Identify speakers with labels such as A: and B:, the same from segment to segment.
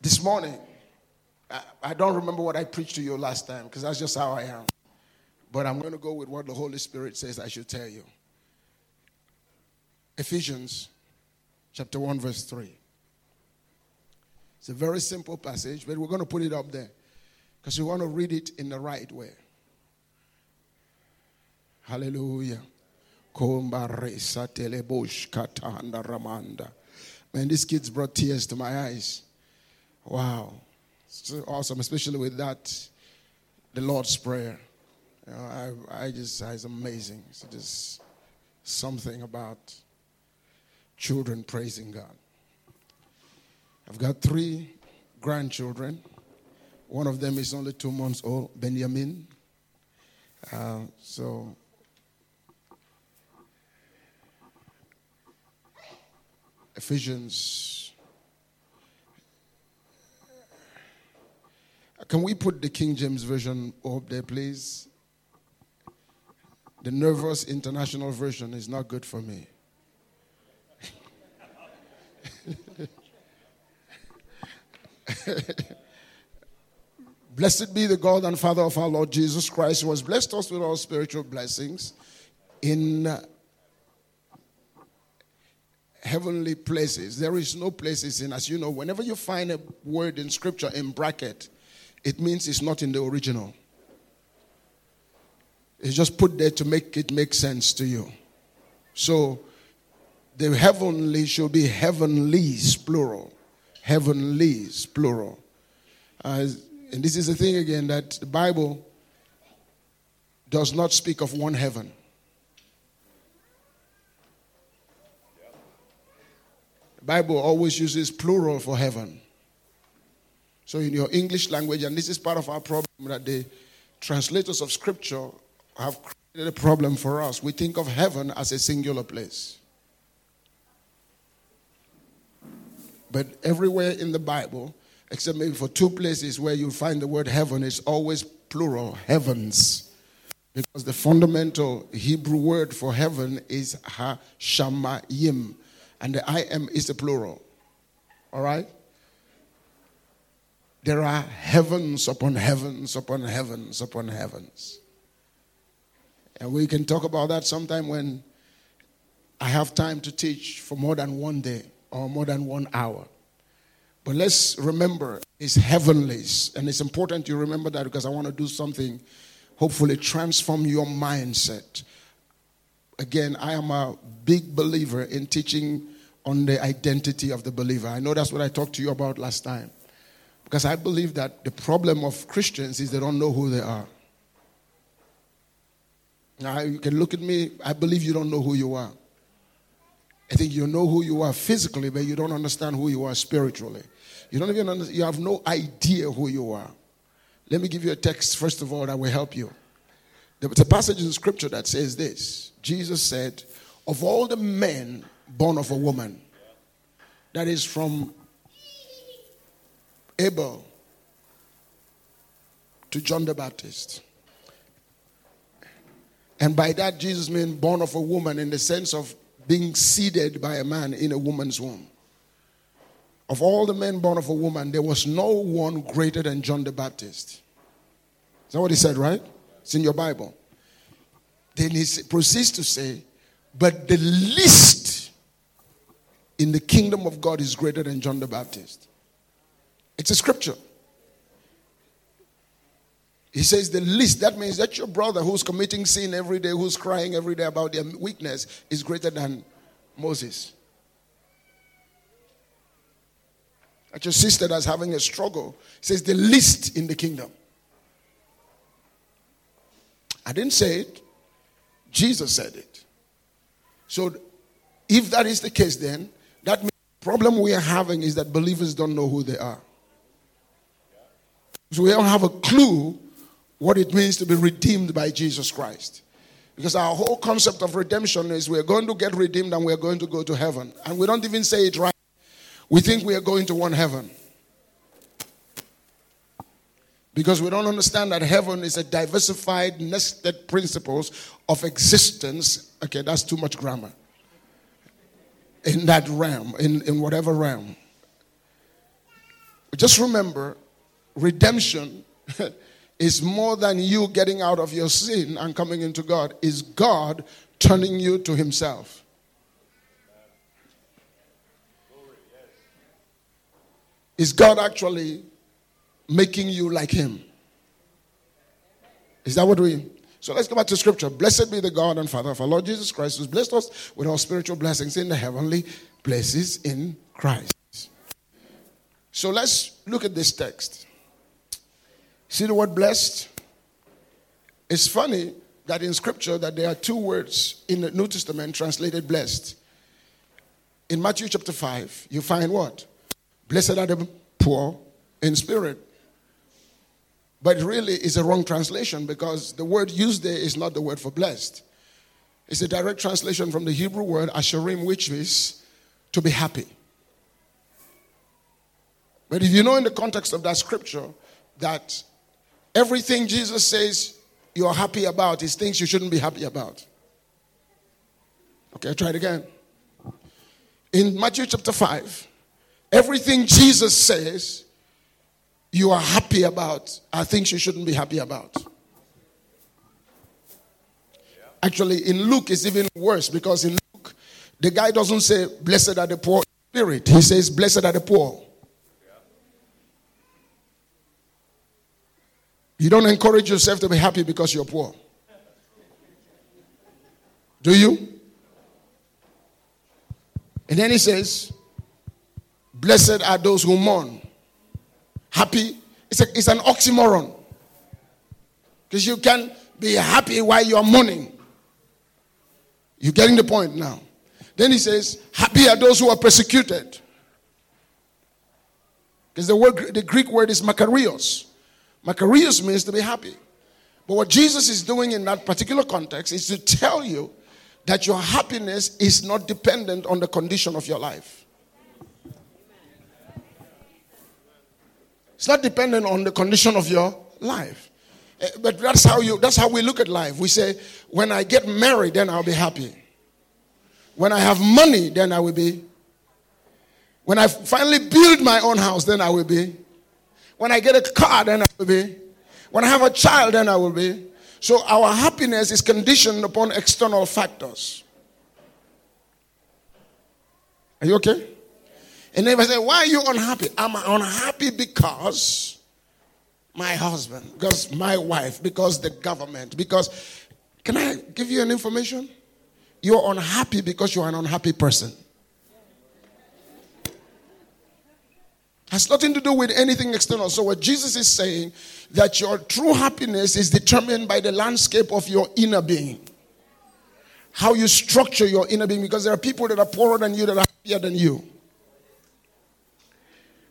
A: This morning, I, I don't remember what I preached to you last time because that's just how I am. But I'm going to go with what the Holy Spirit says I should tell you. Ephesians chapter 1, verse 3. It's a very simple passage, but we're going to put it up there because we want to read it in the right way. Hallelujah. Man, these kids brought tears to my eyes. Wow. So awesome, especially with that, the Lord's Prayer. You know, I, I just, it's amazing. It's just something about children praising God. I've got three grandchildren. One of them is only two months old, Benjamin. Uh, so, Ephesians. Can we put the King James Version up there, please? The Nervous International Version is not good for me. Blessed be the God and Father of our Lord Jesus Christ, who has blessed us with all spiritual blessings in heavenly places. There is no places in, as you know, whenever you find a word in scripture in bracket, it means it's not in the original. It's just put there to make it make sense to you. So the heavenly should be heavenlies, plural. Heavenlies, plural. And this is the thing again that the Bible does not speak of one heaven. The Bible always uses plural for heaven. So in your English language, and this is part of our problem that the translators of scripture have created a problem for us. We think of heaven as a singular place. But everywhere in the Bible, except maybe for two places where you find the word heaven, is always plural, heavens. Because the fundamental Hebrew word for heaven is ha-shamayim, and the I am is the plural. All right? There are heavens upon heavens upon heavens upon heavens. And we can talk about that sometime when I have time to teach for more than one day or more than one hour. But let's remember it's heavenlies. And it's important you remember that because I want to do something, hopefully, transform your mindset. Again, I am a big believer in teaching on the identity of the believer. I know that's what I talked to you about last time. Because I believe that the problem of Christians is they don't know who they are. Now, you can look at me, I believe you don't know who you are. I think you know who you are physically, but you don't understand who you are spiritually. You don't even understand, you have no idea who you are. Let me give you a text, first of all, that will help you. There's a passage in scripture that says this Jesus said, Of all the men born of a woman, that is from Abel to John the Baptist. And by that, Jesus means born of a woman in the sense of being seeded by a man in a woman's womb. Of all the men born of a woman, there was no one greater than John the Baptist. Is that what he said, right? It's in your Bible. Then he proceeds to say, But the least in the kingdom of God is greater than John the Baptist. It's a scripture. He says the least. That means that your brother who's committing sin every day, who's crying every day about their weakness, is greater than Moses. That your sister that's having a struggle says the least in the kingdom. I didn't say it. Jesus said it. So if that is the case, then that means the problem we are having is that believers don't know who they are. So we don't have a clue what it means to be redeemed by Jesus Christ. Because our whole concept of redemption is we're going to get redeemed and we're going to go to heaven. And we don't even say it right. We think we are going to one heaven. Because we don't understand that heaven is a diversified, nested principles of existence. Okay, that's too much grammar. In that realm, in, in whatever realm. Just remember, redemption is more than you getting out of your sin and coming into God, is God turning you to Himself. Is God actually making you like Him? Is that what we. So let's go back to scripture. Blessed be the God and Father of our Lord Jesus Christ, who's blessed us with all spiritual blessings in the heavenly places in Christ. So let's look at this text. See the word blessed? It's funny that in scripture that there are two words in the New Testament translated blessed. In Matthew chapter 5, you find what? Blessed are the poor in spirit. But really is a wrong translation because the word used there is not the word for blessed. It's a direct translation from the Hebrew word asherim, which is to be happy. But if you know in the context of that scripture that everything Jesus says you're happy about is things you shouldn't be happy about. Okay, try it again. In Matthew chapter 5, everything Jesus says you are happy about are things you shouldn't be happy about. Actually, in Luke, it's even worse because in Luke, the guy doesn't say, Blessed are the poor spirit. He says, Blessed are the poor. You don't encourage yourself to be happy because you're poor. Do you? And then he says, Blessed are those who mourn. Happy, it's, a, it's an oxymoron. Because you can be happy while you're mourning. You're getting the point now. Then he says, Happy are those who are persecuted. Because the word the Greek word is makarios. Makarios means to be happy. But what Jesus is doing in that particular context is to tell you that your happiness is not dependent on the condition of your life. It's not dependent on the condition of your life. Eh, but that's how you that's how we look at life. We say, when I get married, then I'll be happy. When I have money, then I will be. When I finally build my own house, then I will be. When I get a car, then I will be. When I have a child, then I will be. So our happiness is conditioned upon external factors. Are you okay? And if I say, Why are you unhappy? I'm unhappy because my husband, because my wife, because the government, because. Can I give you an information? You're unhappy because you're an unhappy person. Has nothing to do with anything external. So, what Jesus is saying, that your true happiness is determined by the landscape of your inner being. How you structure your inner being, because there are people that are poorer than you that are happier than you.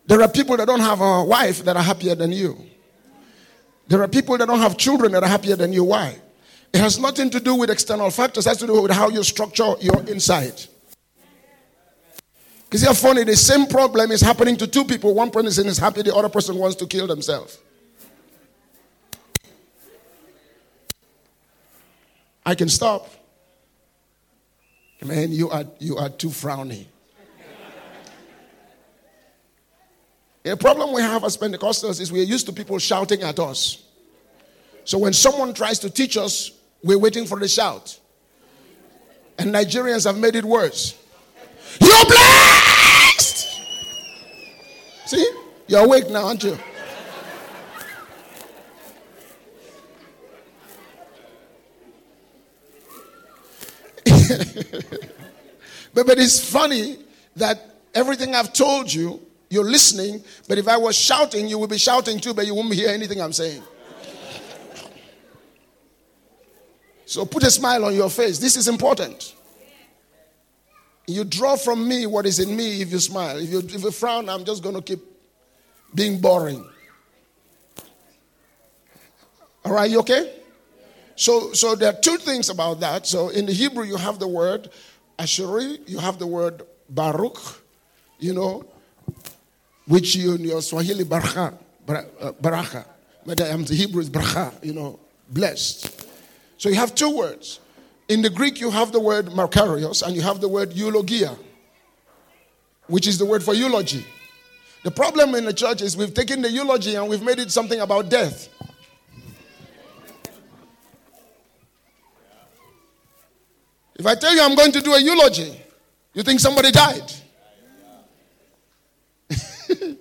A: There are people that don't have a wife that are happier than you. There are people that don't have children that are happier than you. Why? It has nothing to do with external factors, it has to do with how you structure your inside. Because how funny, the same problem is happening to two people. One person is happy, the other person wants to kill themselves. I can stop. Man, you are, you are too frowny. The problem we have as Pentecostals is we're used to people shouting at us. So when someone tries to teach us, we're waiting for the shout. And Nigerians have made it worse. You're blessed. See? You're awake now, aren't you? but, but it's funny that everything I've told you, you're listening, but if I was shouting, you would be shouting too, but you won't hear anything I'm saying. So put a smile on your face. This is important. You draw from me what is in me if you smile. If you, if you frown, I'm just going to keep being boring. All right, you okay? So, so there are two things about that. So in the Hebrew, you have the word Ashuri, you have the word Baruch, you know, which you in your Swahili Baraka, uh, Baraka. But the Hebrew is Bracha, you know, blessed. So you have two words. In the Greek, you have the word makarios and you have the word eulogia, which is the word for eulogy. The problem in the church is we've taken the eulogy and we've made it something about death. If I tell you I'm going to do a eulogy, you think somebody died.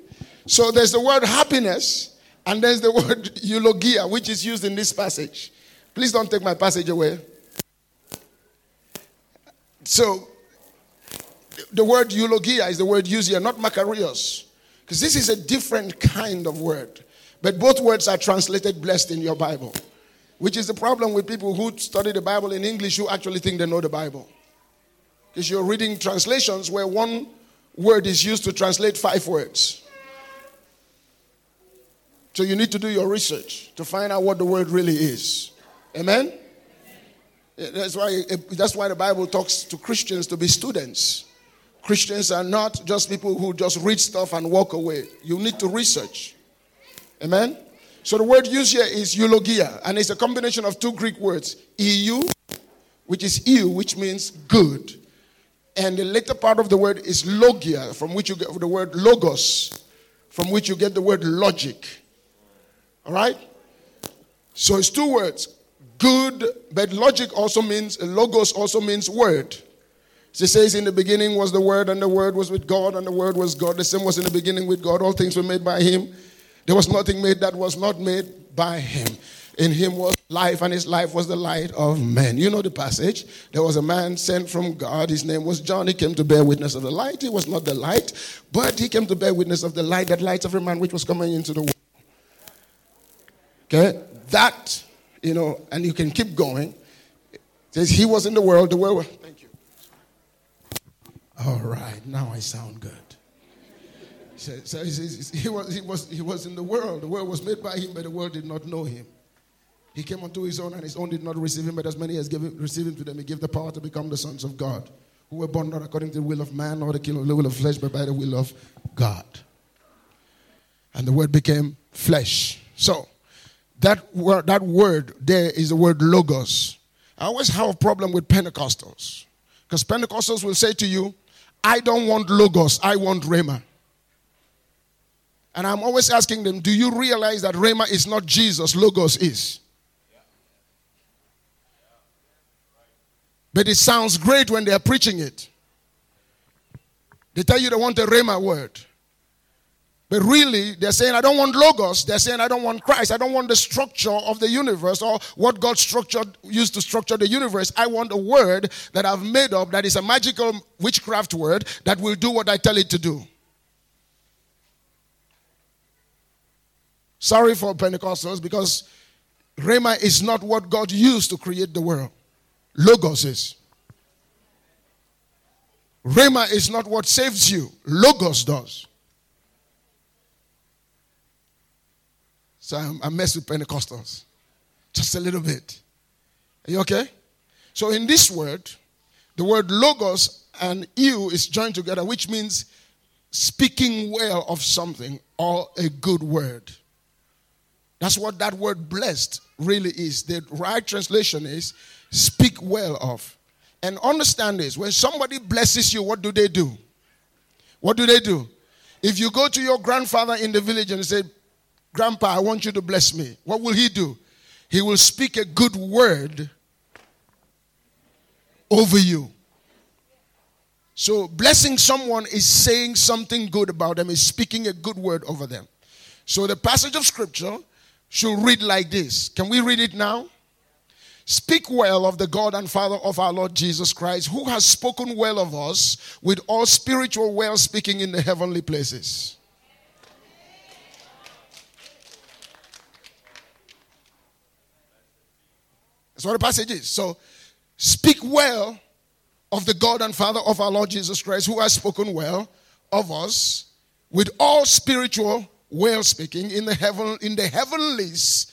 A: so there's the word happiness and there's the word eulogia, which is used in this passage. Please don't take my passage away. So the word eulogia is the word used here, not makarios. Because this is a different kind of word. But both words are translated blessed in your Bible, which is the problem with people who study the Bible in English who actually think they know the Bible. Because you're reading translations where one word is used to translate five words. So you need to do your research to find out what the word really is. Amen? That's why, that's why the Bible talks to Christians to be students. Christians are not just people who just read stuff and walk away. You need to research. Amen? So the word used here is eulogia, and it's a combination of two Greek words, eu, which is eu, which means good. And the later part of the word is logia, from which you get the word logos, from which you get the word logic. All right? So it's two words good, but logic also means, logos also means word. She says, In the beginning was the Word, and the Word was with God, and the Word was God. The same was in the beginning with God. All things were made by Him. There was nothing made that was not made by Him. In Him was life, and His life was the light of men. You know the passage. There was a man sent from God. His name was John. He came to bear witness of the light. He was not the light, but He came to bear witness of the light that lights every man which was coming into the world. Okay? That, you know, and you can keep going. It says, He was in the world. The world. Thank you. All right, now I sound good. So, so he, says, he, was, he, was, he was in the world. The world was made by him, but the world did not know him. He came unto his own, and his own did not receive him, but as many as gave him, received him to them, he gave the power to become the sons of God, who were born not according to the will of man or the will of flesh, but by the will of God. And the word became flesh. So, that word, that word there is the word logos. I always have a problem with Pentecostals. Because Pentecostals will say to you, I don't want logos, I want Rhema. And I'm always asking them, do you realize that Rhema is not Jesus, logos is? But it sounds great when they are preaching it. They tell you they want a Rhema word. But really, they're saying, I don't want logos. They're saying, I don't want Christ. I don't want the structure of the universe or what God structured, used to structure the universe. I want a word that I've made up that is a magical witchcraft word that will do what I tell it to do. Sorry for Pentecostals because Rhema is not what God used to create the world. Logos is. Rhema is not what saves you. Logos does. So I, I mess with Pentecostals just a little bit. Are you okay? So in this word, the word logos and eu is joined together, which means speaking well of something or a good word. That's what that word blessed really is. The right translation is speak well of. And understand this when somebody blesses you, what do they do? What do they do? If you go to your grandfather in the village and say, Grandpa, I want you to bless me. What will he do? He will speak a good word over you. So, blessing someone is saying something good about them, is speaking a good word over them. So, the passage of scripture should read like this. Can we read it now? Speak well of the God and Father of our Lord Jesus Christ, who has spoken well of us with all spiritual well speaking in the heavenly places. That's what the passage is. So speak well of the God and Father of our Lord Jesus Christ, who has spoken well of us with all spiritual well speaking in the heaven in the heavenlies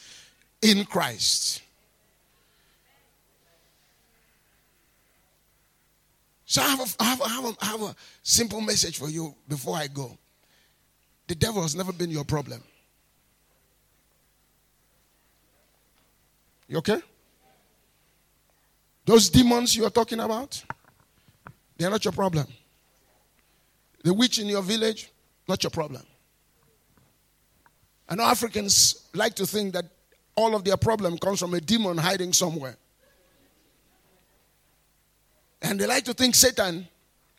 A: in Christ. So I have, a, I, have a, I, have a, I have a simple message for you before I go. The devil has never been your problem. You okay? Those demons you are talking about, they're not your problem. The witch in your village, not your problem. I know Africans like to think that all of their problem comes from a demon hiding somewhere. And they like to think Satan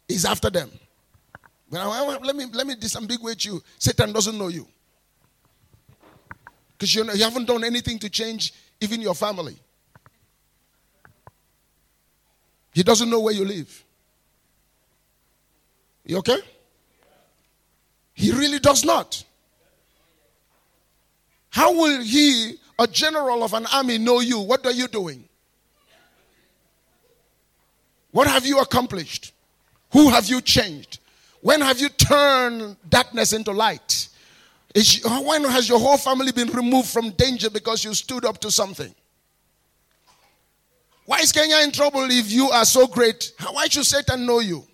A: is after them. But I, let me let me disambiguate you. Satan doesn't know you. Because you, you haven't done anything to change even your family. He doesn't know where you live. You okay? He really does not. How will he, a general of an army, know you? What are you doing? What have you accomplished? Who have you changed? When have you turned darkness into light? Is, uh, when has your whole family been removed from danger because you stood up to something? Why is Kenya in trouble if you are so great? Why should Satan know you?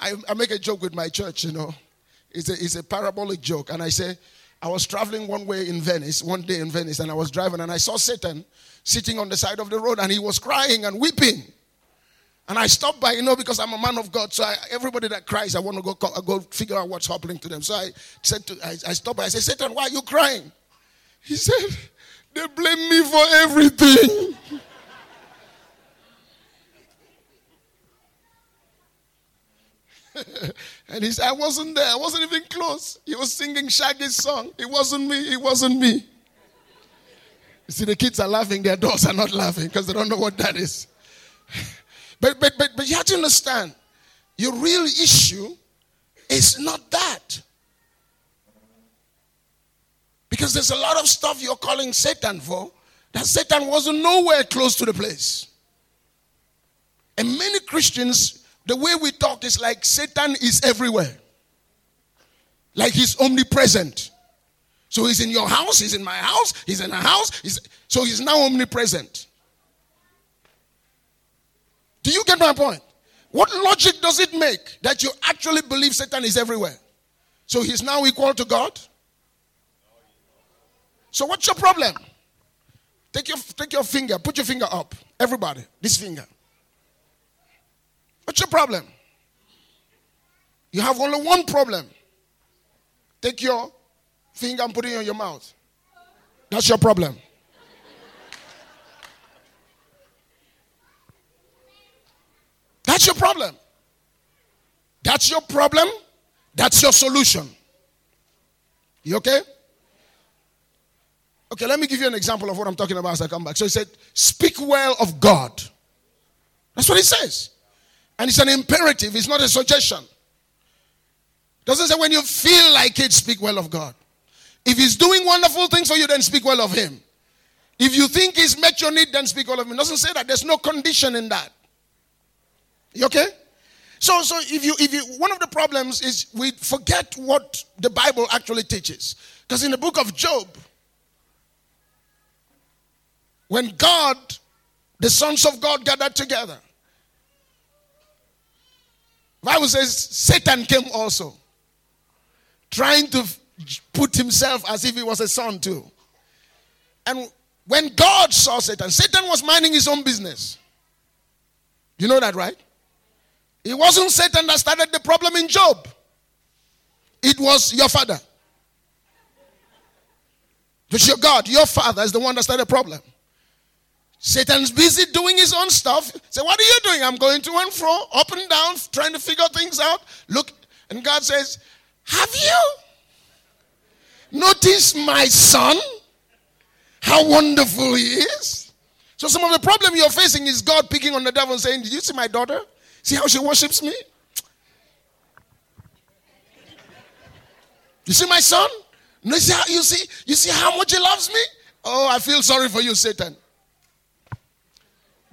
A: I, I, make a joke with my church, you know. It's a, it's a parabolic joke. And I say, I was traveling one way in Venice, one day in Venice, and I was driving, and I saw Satan sitting on the side of the road, and he was crying and weeping. And I stopped by, you know, because I'm a man of God. So I, everybody that cries, I want to go go figure out what's happening to them. So I said to, I, I stopped by. I said, Satan, why are you crying? He said, they blame me for everything. and he said, I wasn't there. I wasn't even close. He was singing Shaggy's song. It wasn't me. It wasn't me. You see, the kids are laughing. Their dogs are not laughing because they don't know what that is. But, but, but, but you have to understand your real issue is not that. Because there's a lot of stuff you're calling Satan for that Satan wasn't nowhere close to the place. And many Christians, the way we talk is like Satan is everywhere, like he's omnipresent. So he's in your house, he's in my house, he's in a house, he's, so he's now omnipresent. Do you get my point? What logic does it make that you actually believe Satan is everywhere? So he's now equal to God? So what's your problem? Take your, take your finger, put your finger up. Everybody, this finger. What's your problem? You have only one problem. Take your finger and put it in your mouth. That's your problem. That's your problem. That's your problem. That's your solution. You okay? Okay, let me give you an example of what I'm talking about as I come back. So he said, Speak well of God. That's what he says. And it's an imperative, it's not a suggestion. Doesn't say when you feel like it, speak well of God. If he's doing wonderful things for you, then speak well of him. If you think he's met your need, then speak well of him. It doesn't say that. There's no condition in that. You okay? So, so if you, if you, one of the problems is we forget what the Bible actually teaches. Because in the book of Job, when God, the sons of God gathered together, Bible says Satan came also, trying to put himself as if he was a son too. And when God saw Satan, Satan was minding his own business. You know that, right? It wasn't Satan that started the problem in Job, it was your father. It was your God, your father is the one that started the problem. Satan's busy doing his own stuff. Say, what are you doing? I'm going to and fro, up and down, trying to figure things out. Look, and God says, Have you noticed my son? How wonderful he is. So, some of the problem you're facing is God picking on the devil and saying, Did you see my daughter? See how she worships me? You see my son? You see, how, you see, you see how much he loves me? Oh, I feel sorry for you, Satan.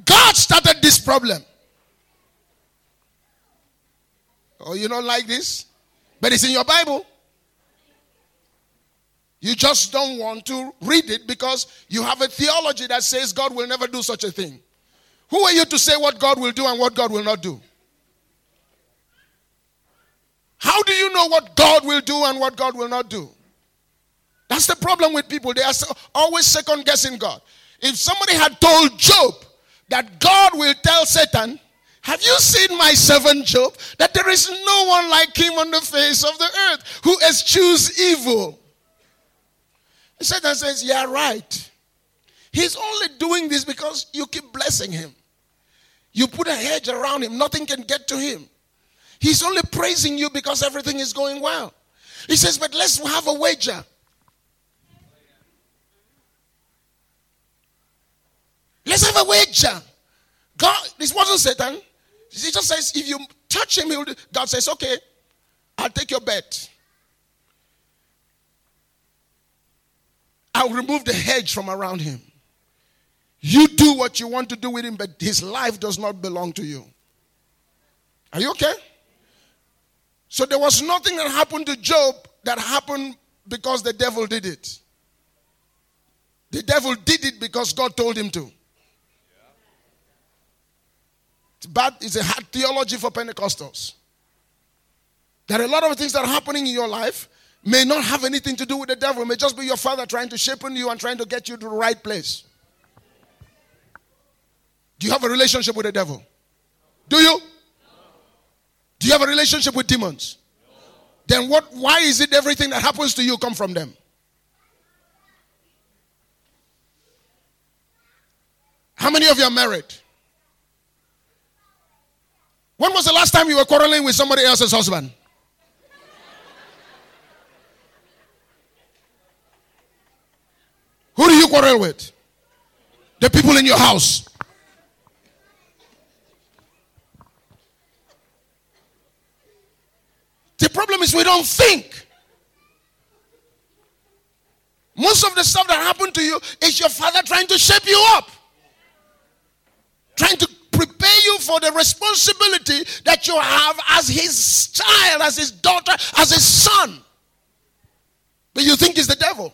A: God started this problem. Oh, you don't like this? But it's in your Bible. You just don't want to read it because you have a theology that says God will never do such a thing. Who are you to say what God will do and what God will not do? How do you know what God will do and what God will not do? That's the problem with people. They are always second guessing God. If somebody had told Job that God will tell Satan Have you seen my servant Job? That there is no one like him on the face of the earth who eschews evil. Satan says, "You Yeah, right. He's only doing this because you keep blessing him. You put a hedge around him, nothing can get to him. He's only praising you because everything is going well. He says, But let's have a wager. Let's have a wager. God, this wasn't Satan. He just says, if you touch him, he'll, God says, okay, I'll take your bet. I'll remove the hedge from around him. You do what you want to do with him, but his life does not belong to you. Are you okay? So there was nothing that happened to Job that happened because the devil did it. The devil did it because God told him to. It's bad, it's a hard theology for Pentecostals. There are a lot of things that are happening in your life may not have anything to do with the devil. It may just be your father trying to shape you and trying to get you to the right place. You have a relationship with the devil? Do you? Do you have a relationship with demons? Then what why is it everything that happens to you come from them? How many of you are married? When was the last time you were quarreling with somebody else's husband? Who do you quarrel with? The people in your house. The problem is we don't think. Most of the stuff that happened to you is your father trying to shape you up, trying to prepare you for the responsibility that you have as his child, as his daughter, as his son. But you think it's the devil.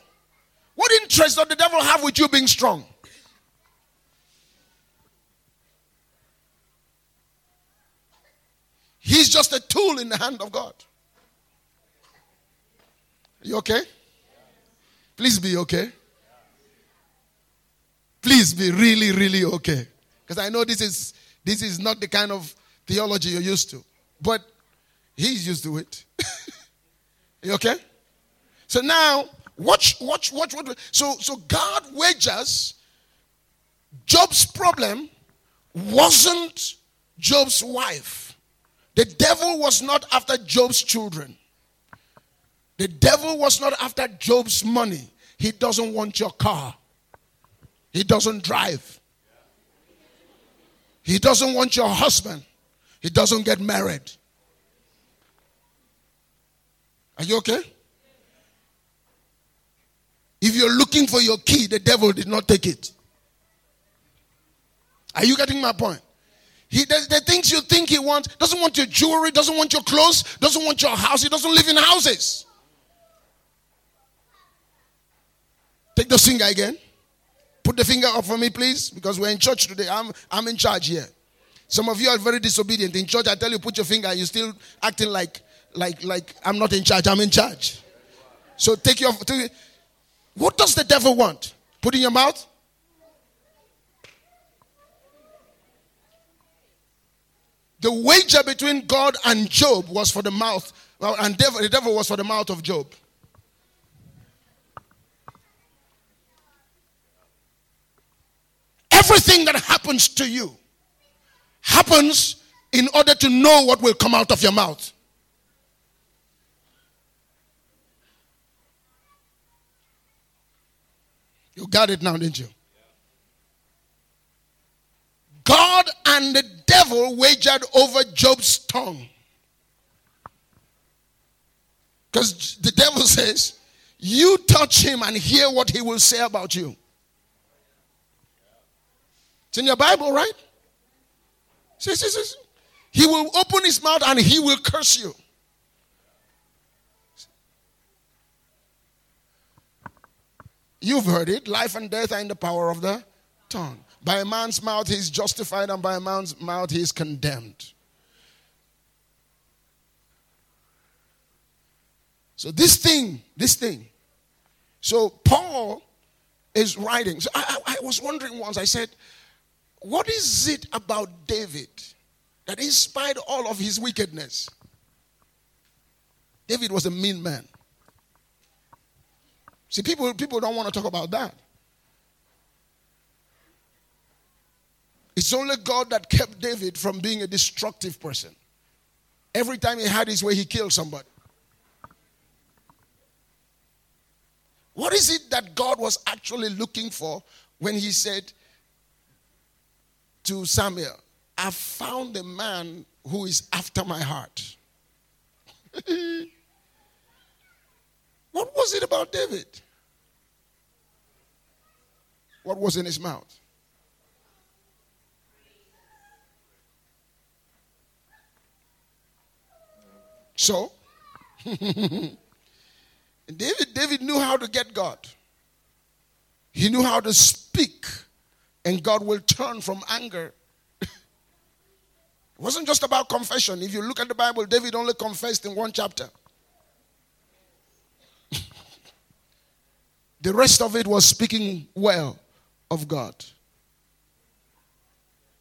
A: What interest does the devil have with you being strong? He's just a tool in the hand of God. You okay? Please be okay. Please be really, really okay. Because I know this is this is not the kind of theology you're used to. But he's used to it. you okay? So now watch, watch, watch, watch. So so God wagers Job's problem wasn't Job's wife. The devil was not after Job's children. The devil was not after Job's money. He doesn't want your car. He doesn't drive. He doesn't want your husband. He doesn't get married. Are you okay? If you're looking for your key, the devil did not take it. Are you getting my point? He, the, the things you think he wants, doesn't want your jewelry, doesn't want your clothes, doesn't want your house. He doesn't live in houses. Take the finger again. Put the finger up for me, please, because we're in church today. I'm, I'm in charge here. Some of you are very disobedient. In church, I tell you, put your finger, you're still acting like, like, like I'm not in charge. I'm in charge. So take your. Take, what does the devil want? Put in your mouth. The wager between God and Job was for the mouth, and devil, the devil was for the mouth of Job. Everything that happens to you happens in order to know what will come out of your mouth. You got it now, didn't you? God and the devil wagered over Job's tongue. Because the devil says, You touch him and hear what he will say about you. It's in your Bible, right? See, see, see. He will open his mouth and he will curse you. You've heard it. Life and death are in the power of the tongue. By a man's mouth he is justified, and by a man's mouth he is condemned. So this thing, this thing. So Paul is writing. So I, I, I was wondering once. I said, what is it about David that in spite all of his wickedness, David was a mean man. See, people, people don't want to talk about that. It's only God that kept David from being a destructive person. Every time he had his way, he killed somebody. What is it that God was actually looking for when he said to Samuel, I found a man who is after my heart? what was it about David? What was in his mouth? So, David, David knew how to get God. He knew how to speak, and God will turn from anger. it wasn't just about confession. If you look at the Bible, David only confessed in one chapter. the rest of it was speaking well of God.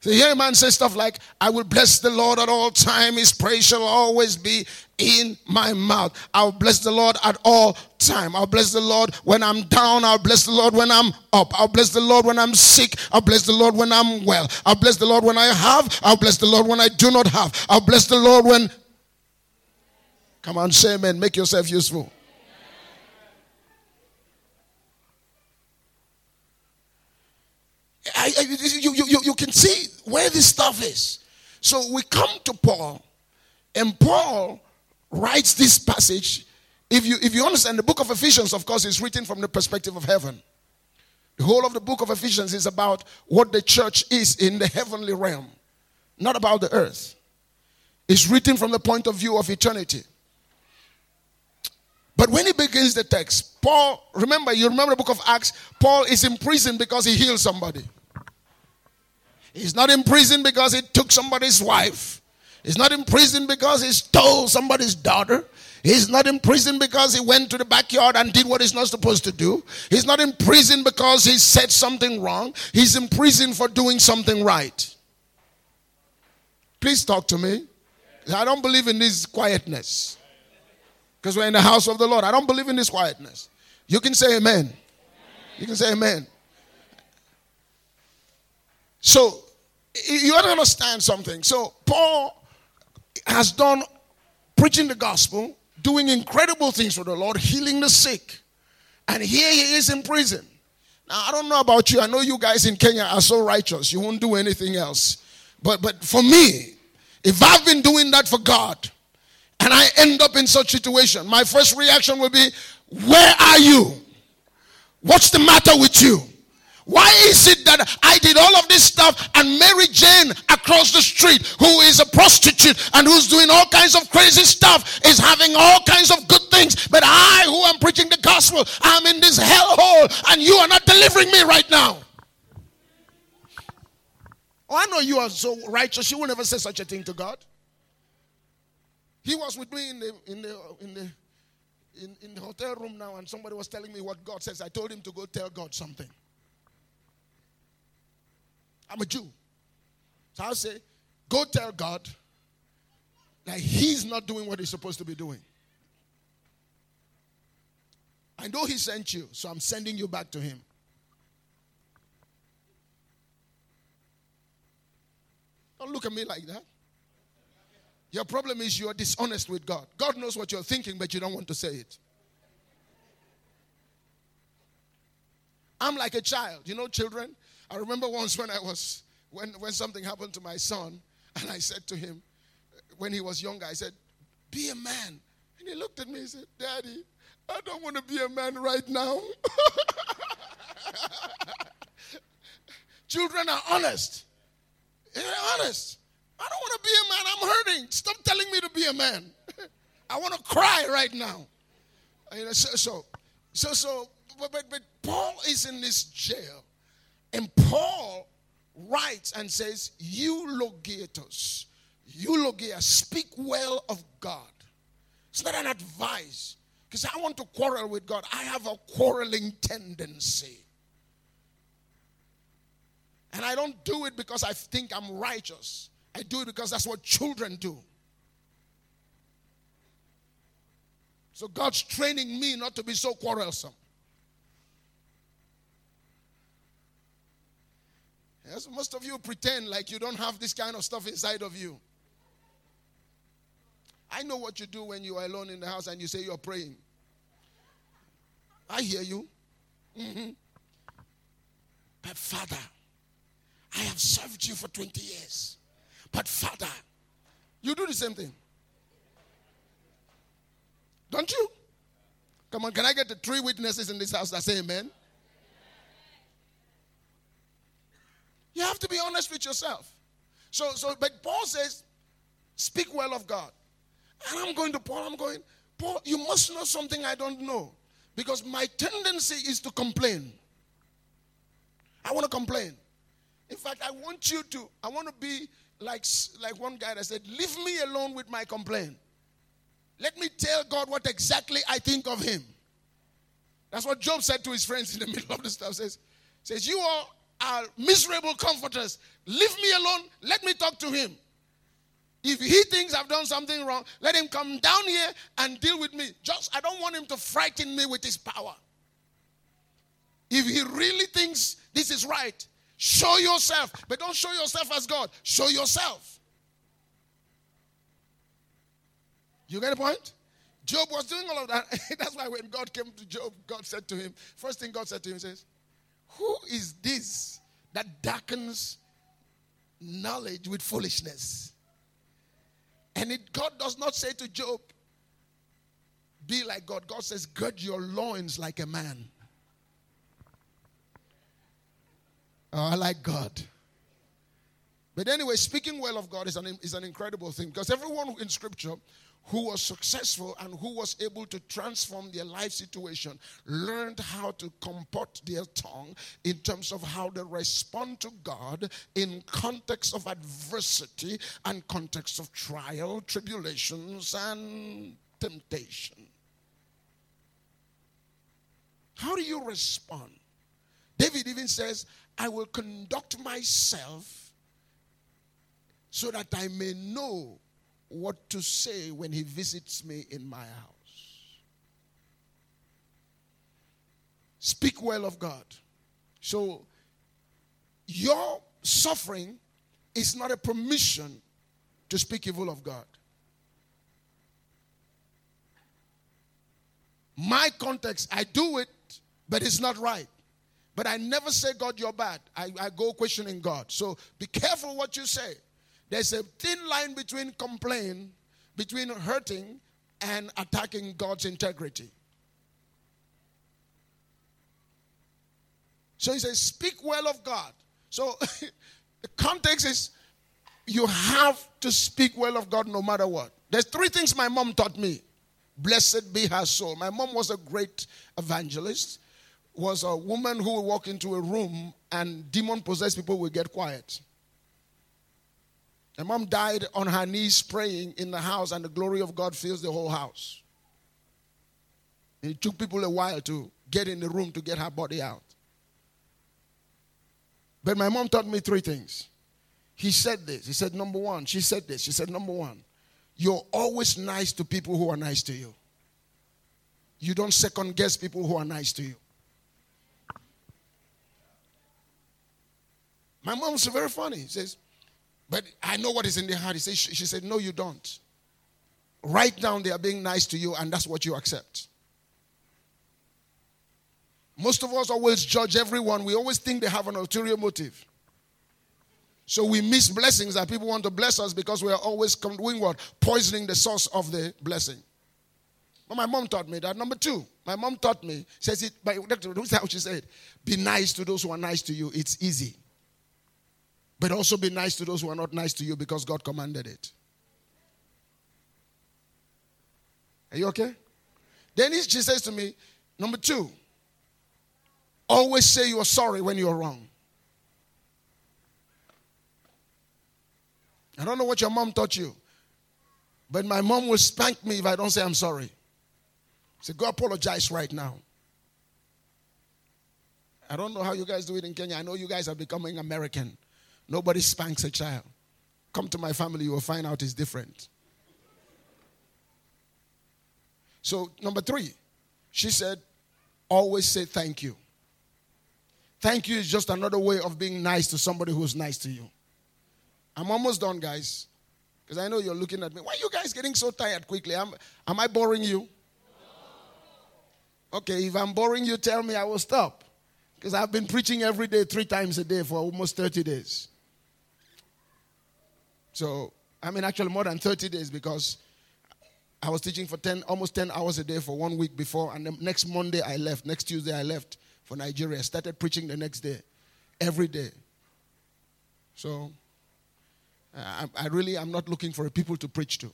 A: So here a man says stuff like, I will bless the Lord at all time. His praise shall always be in my mouth. I'll bless the Lord at all time. I'll bless the Lord when I'm down. I'll bless the Lord when I'm up. I'll bless the Lord when I'm sick. I'll bless the Lord when I'm well. I'll bless the Lord when I have. I'll bless the Lord when I do not have. I'll bless the Lord when. Come on, say amen. Make yourself useful. I, I, you, you, you can see where this stuff is. So we come to Paul, and Paul writes this passage. If you, if you understand, the book of Ephesians, of course, is written from the perspective of heaven. The whole of the book of Ephesians is about what the church is in the heavenly realm, not about the earth. It's written from the point of view of eternity. But when he begins the text, Paul, remember, you remember the book of Acts, Paul is in prison because he healed somebody. He's not in prison because he took somebody's wife. He's not in prison because he stole somebody's daughter. He's not in prison because he went to the backyard and did what he's not supposed to do. He's not in prison because he said something wrong. He's in prison for doing something right. Please talk to me. I don't believe in this quietness because we're in the house of the Lord. I don't believe in this quietness. You can say amen. You can say amen. So you have to understand something. So Paul has done preaching the gospel, doing incredible things for the Lord, healing the sick. And here he is in prison. Now, I don't know about you. I know you guys in Kenya are so righteous. You won't do anything else. But, but for me, if I've been doing that for God and I end up in such situation, my first reaction will be, where are you? What's the matter with you? Why is it that I did all of this stuff and Mary Jane across the street, who is a prostitute and who's doing all kinds of crazy stuff, is having all kinds of good things, but I, who am preaching the gospel, I'm in this hellhole and you are not delivering me right now? Oh, I know you are so righteous, you will never say such a thing to God. He was with me in the in the in the in, in the hotel room now, and somebody was telling me what God says. I told him to go tell God something. I'm a Jew. So I'll say, go tell God that He's not doing what He's supposed to be doing. I know He sent you, so I'm sending you back to Him. Don't look at me like that. Your problem is you're dishonest with God. God knows what you're thinking, but you don't want to say it. I'm like a child. You know, children, I remember once when I was, when, when something happened to my son, and I said to him, when he was younger, I said, Be a man. And he looked at me and said, Daddy, I don't want to be a man right now. Children are honest. They're honest. I don't want to be a man. I'm hurting. Stop telling me to be a man. I want to cry right now. You know, so, so, so, so but, but, but Paul is in this jail. And Paul writes and says, Eulogetos, eulogia, speak well of God. It's not an advice. Because I want to quarrel with God. I have a quarreling tendency. And I don't do it because I think I'm righteous. I do it because that's what children do. So God's training me not to be so quarrelsome. Yes, most of you pretend like you don't have this kind of stuff inside of you. I know what you do when you are alone in the house and you say you're praying. I hear you. Mm-hmm. But Father, I have served you for 20 years. But Father, you do the same thing. Don't you? Come on, can I get the three witnesses in this house that say amen? You have to be honest with yourself. So, so, but Paul says, speak well of God. And I'm going to Paul, I'm going, Paul, you must know something I don't know. Because my tendency is to complain. I want to complain. In fact, I want you to, I want to be like, like one guy that said, Leave me alone with my complaint. Let me tell God what exactly I think of him. That's what Job said to his friends in the middle of the stuff. Says, says, You are, are miserable comforters. Leave me alone. Let me talk to him. If he thinks I've done something wrong, let him come down here and deal with me. Just I don't want him to frighten me with his power. If he really thinks this is right, show yourself. But don't show yourself as God. Show yourself. You get the point? Job was doing all of that. That's why when God came to Job, God said to him, first thing God said to him says, Who is this that darkens knowledge with foolishness? And it, God does not say to Job, Be like God. God says, Gird your loins like a man. Oh, I like God. But anyway, speaking well of God is an, is an incredible thing because everyone in Scripture who was successful and who was able to transform their life situation learned how to comport their tongue in terms of how they respond to God in context of adversity and context of trial, tribulations, and temptation. How do you respond? David even says, I will conduct myself so that I may know what to say when he visits me in my house. Speak well of God. So, your suffering is not a permission to speak evil of God. My context, I do it, but it's not right. But I never say, God, you're bad. I, I go questioning God. So be careful what you say. There's a thin line between complaint, between hurting and attacking God's integrity. So he says, speak well of God. So the context is you have to speak well of God no matter what. There's three things my mom taught me. Blessed be her soul. My mom was a great evangelist, was a woman who would walk into a room and demon possessed people would get quiet. My mom died on her knees praying in the house, and the glory of God fills the whole house. it took people a while to get in the room to get her body out. But my mom taught me three things. He said this. He said, number one, she said this. She said, number one, you're always nice to people who are nice to you. You don't second guess people who are nice to you. My mom's very funny. She says, but I know what is in their heart. He said, she said, No, you don't. Right now, they are being nice to you, and that's what you accept. Most of us always judge everyone. We always think they have an ulterior motive. So we miss blessings that people want to bless us because we are always doing what? Poisoning the source of the blessing. But my mom taught me that. Number two, my mom taught me, says it, by, that's how she said, be nice to those who are nice to you. It's easy. But also be nice to those who are not nice to you because God commanded it. Are you okay? Then she says to me, number two, always say you're sorry when you're wrong. I don't know what your mom taught you, but my mom will spank me if I don't say I'm sorry. Say, go apologize right now. I don't know how you guys do it in Kenya. I know you guys are becoming American. Nobody spanks a child. come to my family, you will find out it's different. So, number three, she said, always say thank you. Thank you is just another way of being nice to somebody who's nice to you. I'm almost done, guys. Because I know you're looking at me. Why are you guys getting so tired quickly? Am, am I boring you? Okay, if I'm boring you, tell me I will stop. Because I've been preaching every day, three times a day for almost 30 days. So, I mean, actually, more than 30 days because I was teaching for 10, almost 10 hours a day for one week before. And the next Monday, I left. Next Tuesday, I left for Nigeria. Started preaching the next day, every day. So, I, I really am not looking for people to preach to.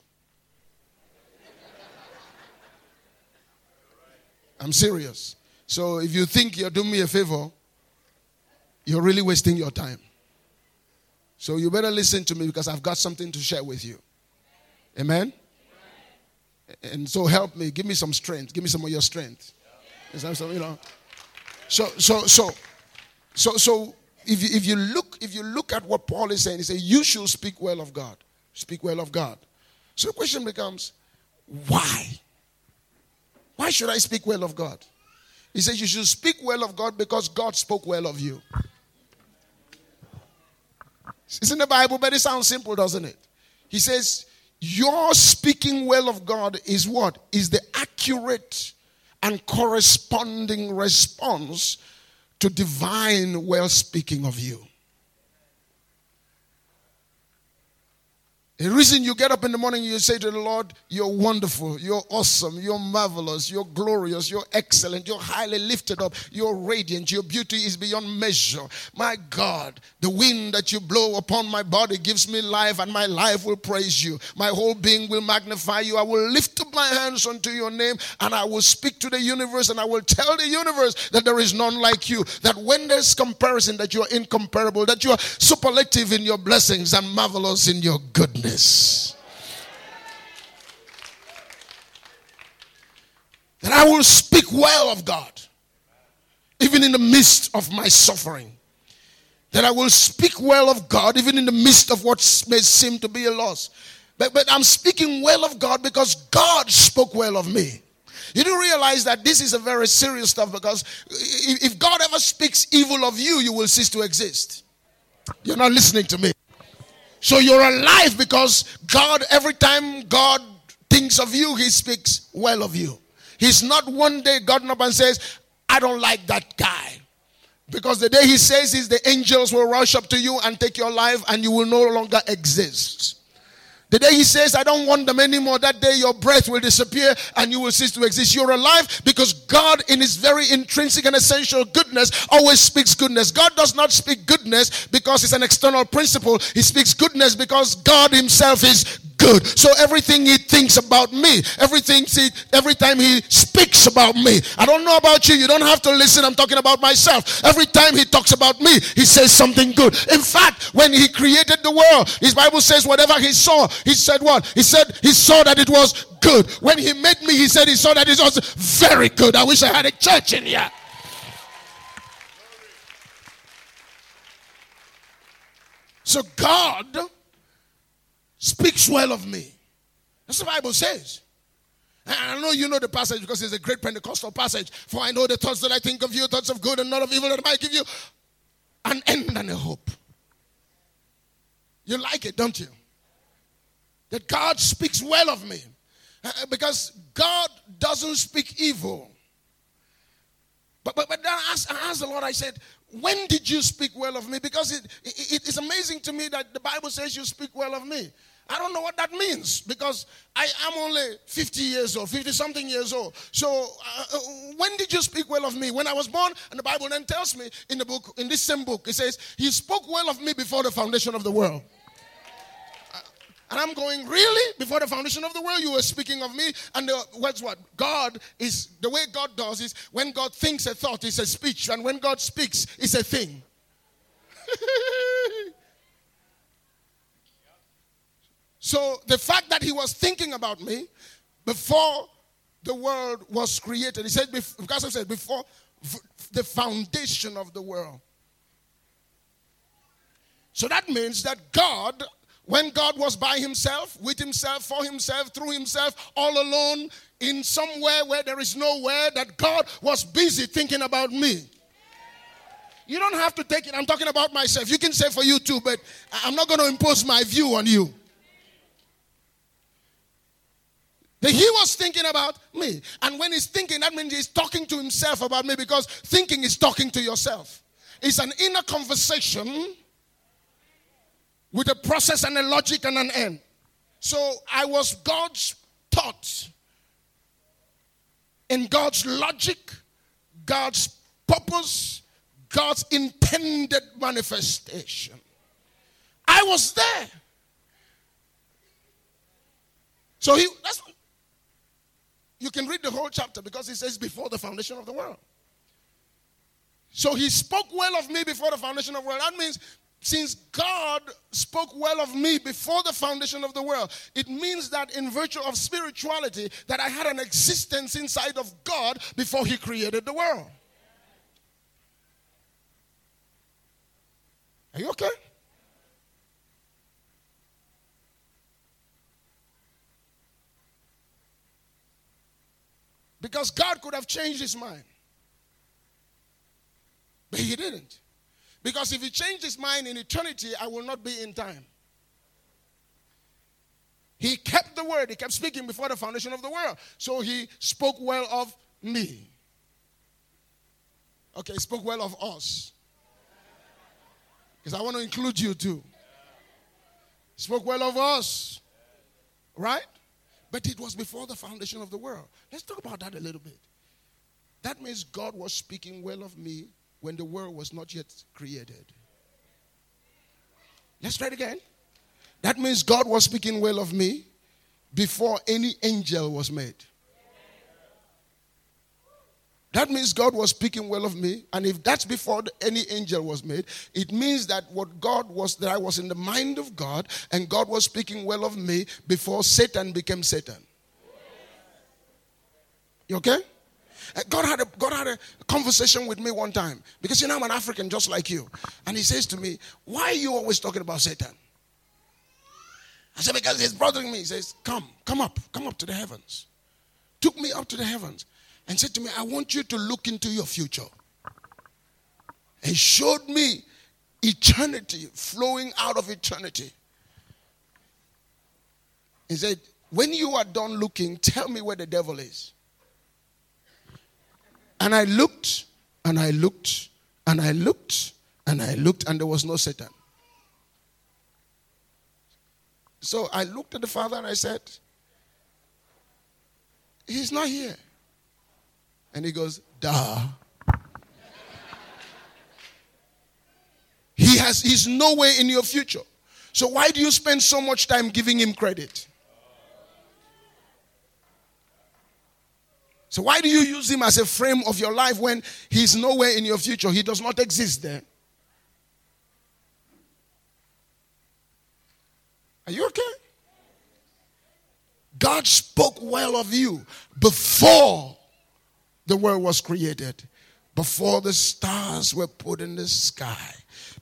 A: I'm serious. So if you think you're doing me a favor, you're really wasting your time. So you better listen to me because I've got something to share with you. Amen? And so help me. Give me some strength. Give me some of your strength. So, you know. So, so, so, so, so if you, if you look, if you look at what Paul is saying, he says, you should speak well of God. Speak well of God. So the question becomes, why? Why should I speak well of God? He says you should speak well of God because God spoke well of you. It's in the Bible, but it sounds simple, doesn't it? He says, Your speaking well of God is what? Is the accurate and corresponding response to divine well speaking of you. The reason you get up in the morning, you say to the Lord, You're wonderful, you're awesome, you're marvelous, you're glorious, you're excellent, you're highly lifted up, you're radiant, your beauty is beyond measure. My God, the wind that you blow upon my body gives me life, and my life will praise you. My whole being will magnify you. I will lift up my hands unto your name, and I will speak to the universe, and I will tell the universe that there is none like you. That when there's comparison, that you are incomparable, that you are superlative in your blessings and marvelous in your goodness. That I will speak well of God, even in the midst of my suffering. That I will speak well of God, even in the midst of what may seem to be a loss. But, but I'm speaking well of God because God spoke well of me. You do realize that this is a very serious stuff because if God ever speaks evil of you, you will cease to exist. You're not listening to me. So you're alive because God, every time God thinks of you, He speaks well of you. He's not one day gotten up and says, I don't like that guy. Because the day He says is the angels will rush up to you and take your life and you will no longer exist. The day he says, I don't want them anymore, that day your breath will disappear and you will cease to exist. You're alive because God, in his very intrinsic and essential goodness, always speaks goodness. God does not speak goodness because it's an external principle. He speaks goodness because God himself is good. So everything he thinks about me, everything he, every time he speaks about me. I don't know about you. You don't have to listen. I'm talking about myself. Every time he talks about me, he says something good. In fact, when he created the world, his Bible says whatever he saw, he said what? He said he saw that it was good. When he made me, he said he saw that it was very good. I wish I had a church in here. So God well of me. That's what the Bible says. I know you know the passage because it's a great Pentecostal passage. For I know the thoughts that I think of you, thoughts of good and not of evil, that I might give you an end and a hope. You like it, don't you? That God speaks well of me. Uh, because God doesn't speak evil. But, but, but I asked, I asked the Lord, I said, when did you speak well of me? Because it, it, it's amazing to me that the Bible says you speak well of me. I don't know what that means because I am only 50 years old, 50 something years old. So, uh, uh, when did you speak well of me? When I was born, and the Bible then tells me in the book, in this same book, it says, He spoke well of me before the foundation of the world. And I'm going, really? Before the foundation of the world, you were speaking of me. And the, what's what? God is, the way God does is when God thinks a thought, it's a speech. And when God speaks, it's a thing. so the fact that he was thinking about me before the world was created, he said, because I said, before the foundation of the world. So that means that God when God was by himself, with himself, for himself, through himself, all alone, in somewhere where there is nowhere, that God was busy thinking about me. You don't have to take it. I'm talking about myself. You can say for you too, but I'm not going to impose my view on you. That he was thinking about me. And when he's thinking, that means he's talking to himself about me because thinking is talking to yourself. It's an inner conversation with a process and a logic and an end. So I was God's thought. In God's logic, God's purpose, God's intended manifestation. I was there. So he that's you can read the whole chapter because it says before the foundation of the world. So he spoke well of me before the foundation of the world. That means since God spoke well of me before the foundation of the world, it means that in virtue of spirituality, that I had an existence inside of God before He created the world. Are you okay? Because God could have changed his mind. But he didn't. Because if he changed his mind in eternity, I will not be in time. He kept the word, he kept speaking before the foundation of the world. So he spoke well of me. Okay, he spoke well of us. Because I want to include you too. Spoke well of us. Right? But it was before the foundation of the world. Let's talk about that a little bit. That means God was speaking well of me when the world was not yet created. Let's try it again. That means God was speaking well of me before any angel was made. That means God was speaking well of me. And if that's before any angel was made, it means that what God was, that I was in the mind of God and God was speaking well of me before Satan became Satan. You okay? Uh, God had, a, God had a conversation with me one time because you know I'm an African just like you. And he says to me, Why are you always talking about Satan? I said, Because he's bothering me. He says, Come, come up, come up to the heavens. Took me up to the heavens and said to me, I want you to look into your future. And showed me eternity flowing out of eternity. He said, When you are done looking, tell me where the devil is. And I looked, and I looked, and I looked, and I looked, and there was no Satan. So I looked at the Father and I said, He's not here. And he goes, duh. he has he's nowhere in your future. So why do you spend so much time giving him credit? So why do you use him as a frame of your life when he's nowhere in your future? He does not exist there. Are you okay? God spoke well of you before the world was created, before the stars were put in the sky,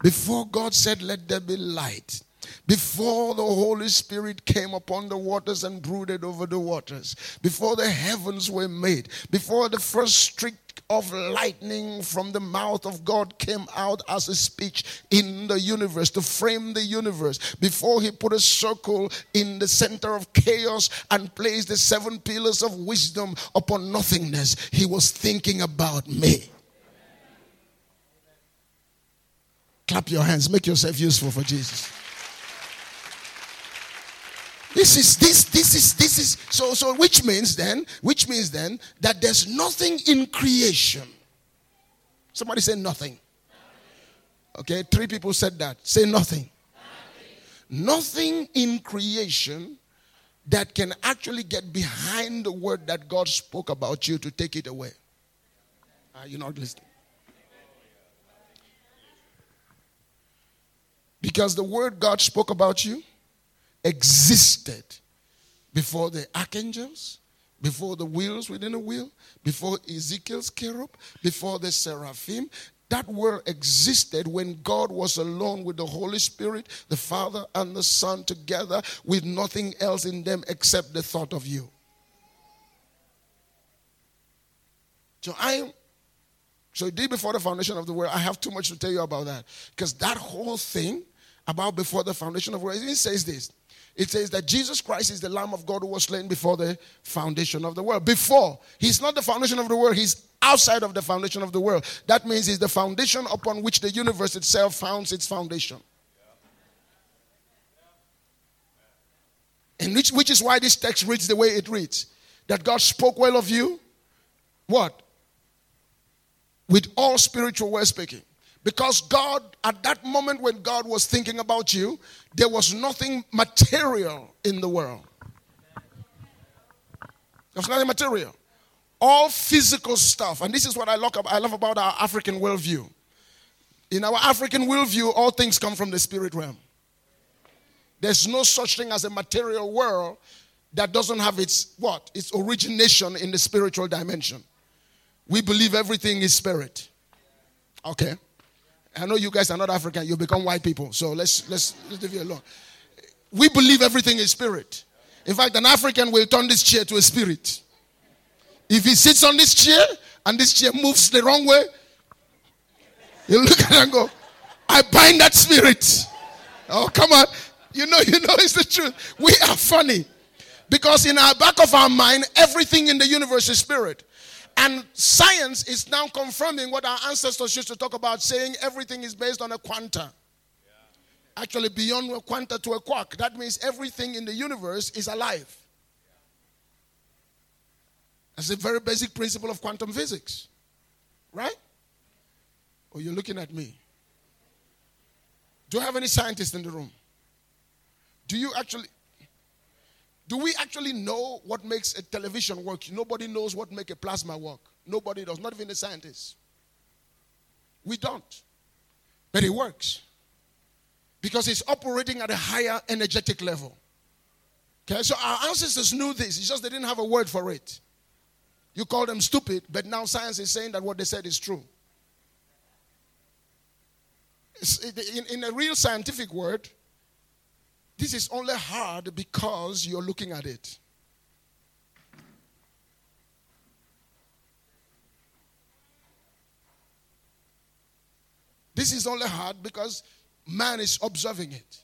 A: before God said, Let there be light, before the Holy Spirit came upon the waters and brooded over the waters, before the heavens were made, before the first streak of lightning from the mouth of God came out as a speech in the universe to frame the universe, before He put a circle in the center of chaos and placed the seven pillars of wisdom upon nothingness, He was thinking about me. Clap your hands, make yourself useful for Jesus. This is this this is this is so so which means then which means then that there's nothing in creation. Somebody say nothing. Okay, three people said that. Say nothing. Nothing, in creation that can actually get behind the word that God spoke about you to take it away. Are you not listening? Because the word God spoke about you existed before the archangels, before the wheels within the wheel, before Ezekiel's cherub, before the seraphim. that world existed when God was alone with the Holy Spirit, the Father, and the Son together with nothing else in them except the thought of you. So I am. so did before the foundation of the world. I have too much to tell you about that. Because that whole thing about before the foundation of the world, it says this. It says that Jesus Christ is the Lamb of God who was slain before the foundation of the world. Before. He's not the foundation of the world, he's outside of the foundation of the world. That means he's the foundation upon which the universe itself founds its foundation. And which, which is why this text reads the way it reads. That God spoke well of you. What? With all spiritual well speaking. Because God, at that moment when God was thinking about you, there was nothing material in the world. There was nothing material. All physical stuff. And this is what I love about our African worldview. In our African worldview, all things come from the spirit realm. There's no such thing as a material world that doesn't have its what? Its origination in the spiritual dimension. We believe everything is spirit. Okay. I know you guys are not African, you become white people. So let's let's let's leave you alone. We believe everything is spirit. In fact, an African will turn this chair to a spirit. If he sits on this chair and this chair moves the wrong way, you look at it and go, I bind that spirit. Oh, come on. You know, you know it's the truth. We are funny. Because in our back of our mind, everything in the universe is spirit. And science is now confirming what our ancestors used to talk about, saying everything is based on a quanta. Actually, beyond a quanta to a quark. That means everything in the universe is alive. That's a very basic principle of quantum physics. Right? Or oh, you're looking at me. Do you have any scientists in the room? Do you actually do we actually know what makes a television work? Nobody knows what makes a plasma work. Nobody does, not even the scientists. We don't. But it works. Because it's operating at a higher energetic level. Okay, so our ancestors knew this, it's just they didn't have a word for it. You call them stupid, but now science is saying that what they said is true. In, in a real scientific word, this is only hard because you're looking at it. This is only hard because man is observing it.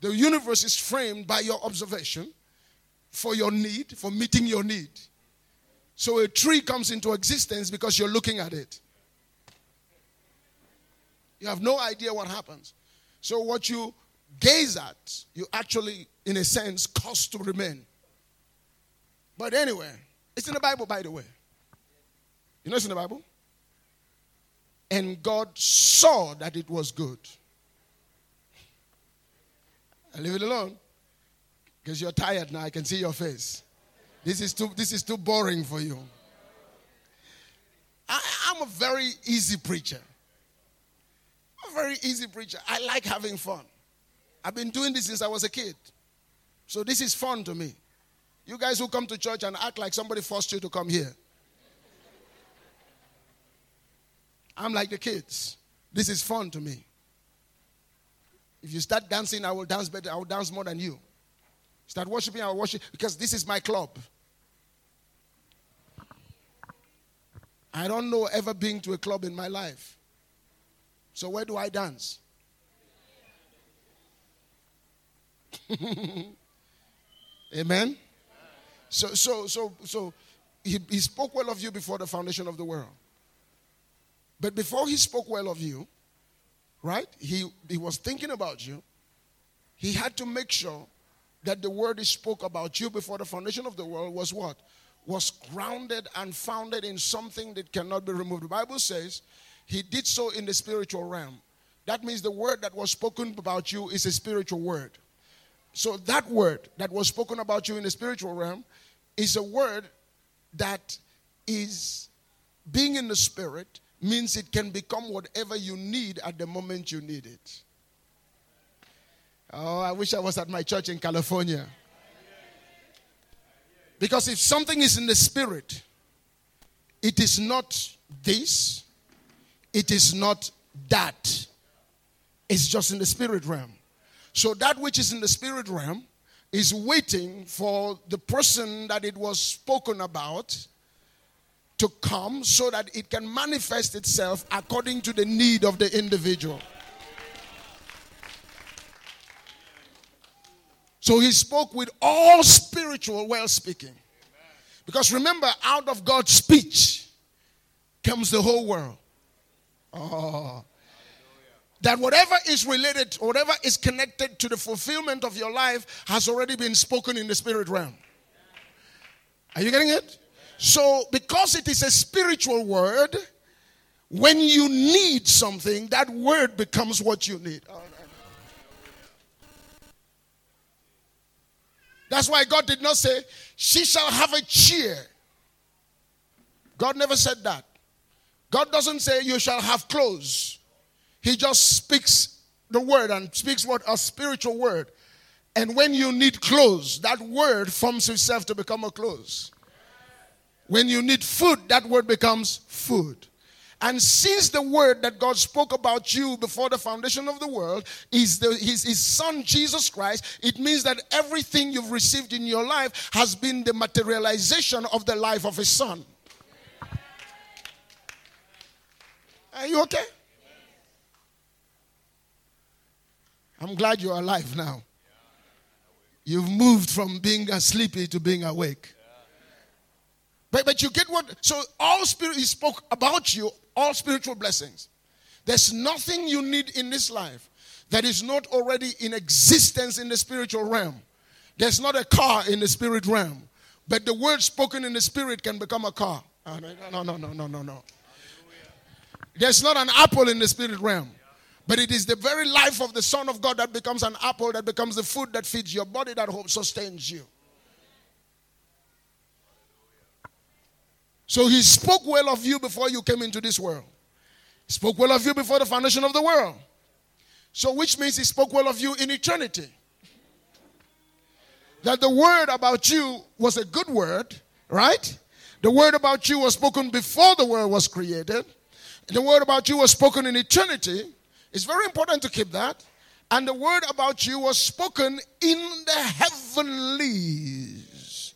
A: The universe is framed by your observation for your need, for meeting your need. So a tree comes into existence because you're looking at it. You have no idea what happens. So, what you gaze at, you actually, in a sense, cause to remain. But anyway, it's in the Bible, by the way. You know it's in the Bible? And God saw that it was good. I leave it alone. Because you're tired now. I can see your face. This is too, this is too boring for you. I, I'm a very easy preacher very easy preacher. I like having fun. I've been doing this since I was a kid. So this is fun to me. You guys who come to church and act like somebody forced you to come here. I'm like the kids. This is fun to me. If you start dancing, I will dance better. I will dance more than you. Start worshiping, I will worship because this is my club. I don't know ever being to a club in my life. So where do I dance? Amen. So so so so he, he spoke well of you before the foundation of the world. But before he spoke well of you, right? He he was thinking about you. He had to make sure that the word he spoke about you before the foundation of the world was what? Was grounded and founded in something that cannot be removed. The Bible says he did so in the spiritual realm. That means the word that was spoken about you is a spiritual word. So that word that was spoken about you in the spiritual realm is a word that is being in the spirit means it can become whatever you need at the moment you need it. Oh, I wish I was at my church in California. Because if something is in the spirit, it is not this, it is not that. It's just in the spirit realm. So that which is in the spirit realm is waiting for the person that it was spoken about to come so that it can manifest itself according to the need of the individual. So he spoke with all spiritual well speaking. Because remember, out of God's speech comes the whole world. Oh. That whatever is related, whatever is connected to the fulfillment of your life has already been spoken in the spirit realm. Are you getting it? So, because it is a spiritual word, when you need something, that word becomes what you need. Oh, That's why God did not say, She shall have a cheer. God never said that. God doesn't say, You shall have clothes. He just speaks the word and speaks what? A spiritual word. And when you need clothes, that word forms itself to become a clothes. When you need food, that word becomes food. And since the word that God spoke about you before the foundation of the world is the, his, his son Jesus Christ, it means that everything you've received in your life has been the materialization of the life of his son. Are you okay? I'm glad you're alive now. You've moved from being sleepy to being awake. But, but you get what? So, all spirit, he spoke about you, all spiritual blessings. There's nothing you need in this life that is not already in existence in the spiritual realm. There's not a car in the spirit realm, but the word spoken in the spirit can become a car. Oh, no, no, no, no, no, no. There's not an apple in the spirit realm. But it is the very life of the Son of God that becomes an apple, that becomes the food that feeds your body, that hope sustains you. So he spoke well of you before you came into this world. He spoke well of you before the foundation of the world. So, which means he spoke well of you in eternity. That the word about you was a good word, right? The word about you was spoken before the world was created. The word about you was spoken in eternity. It's very important to keep that. And the word about you was spoken in the heavenlies.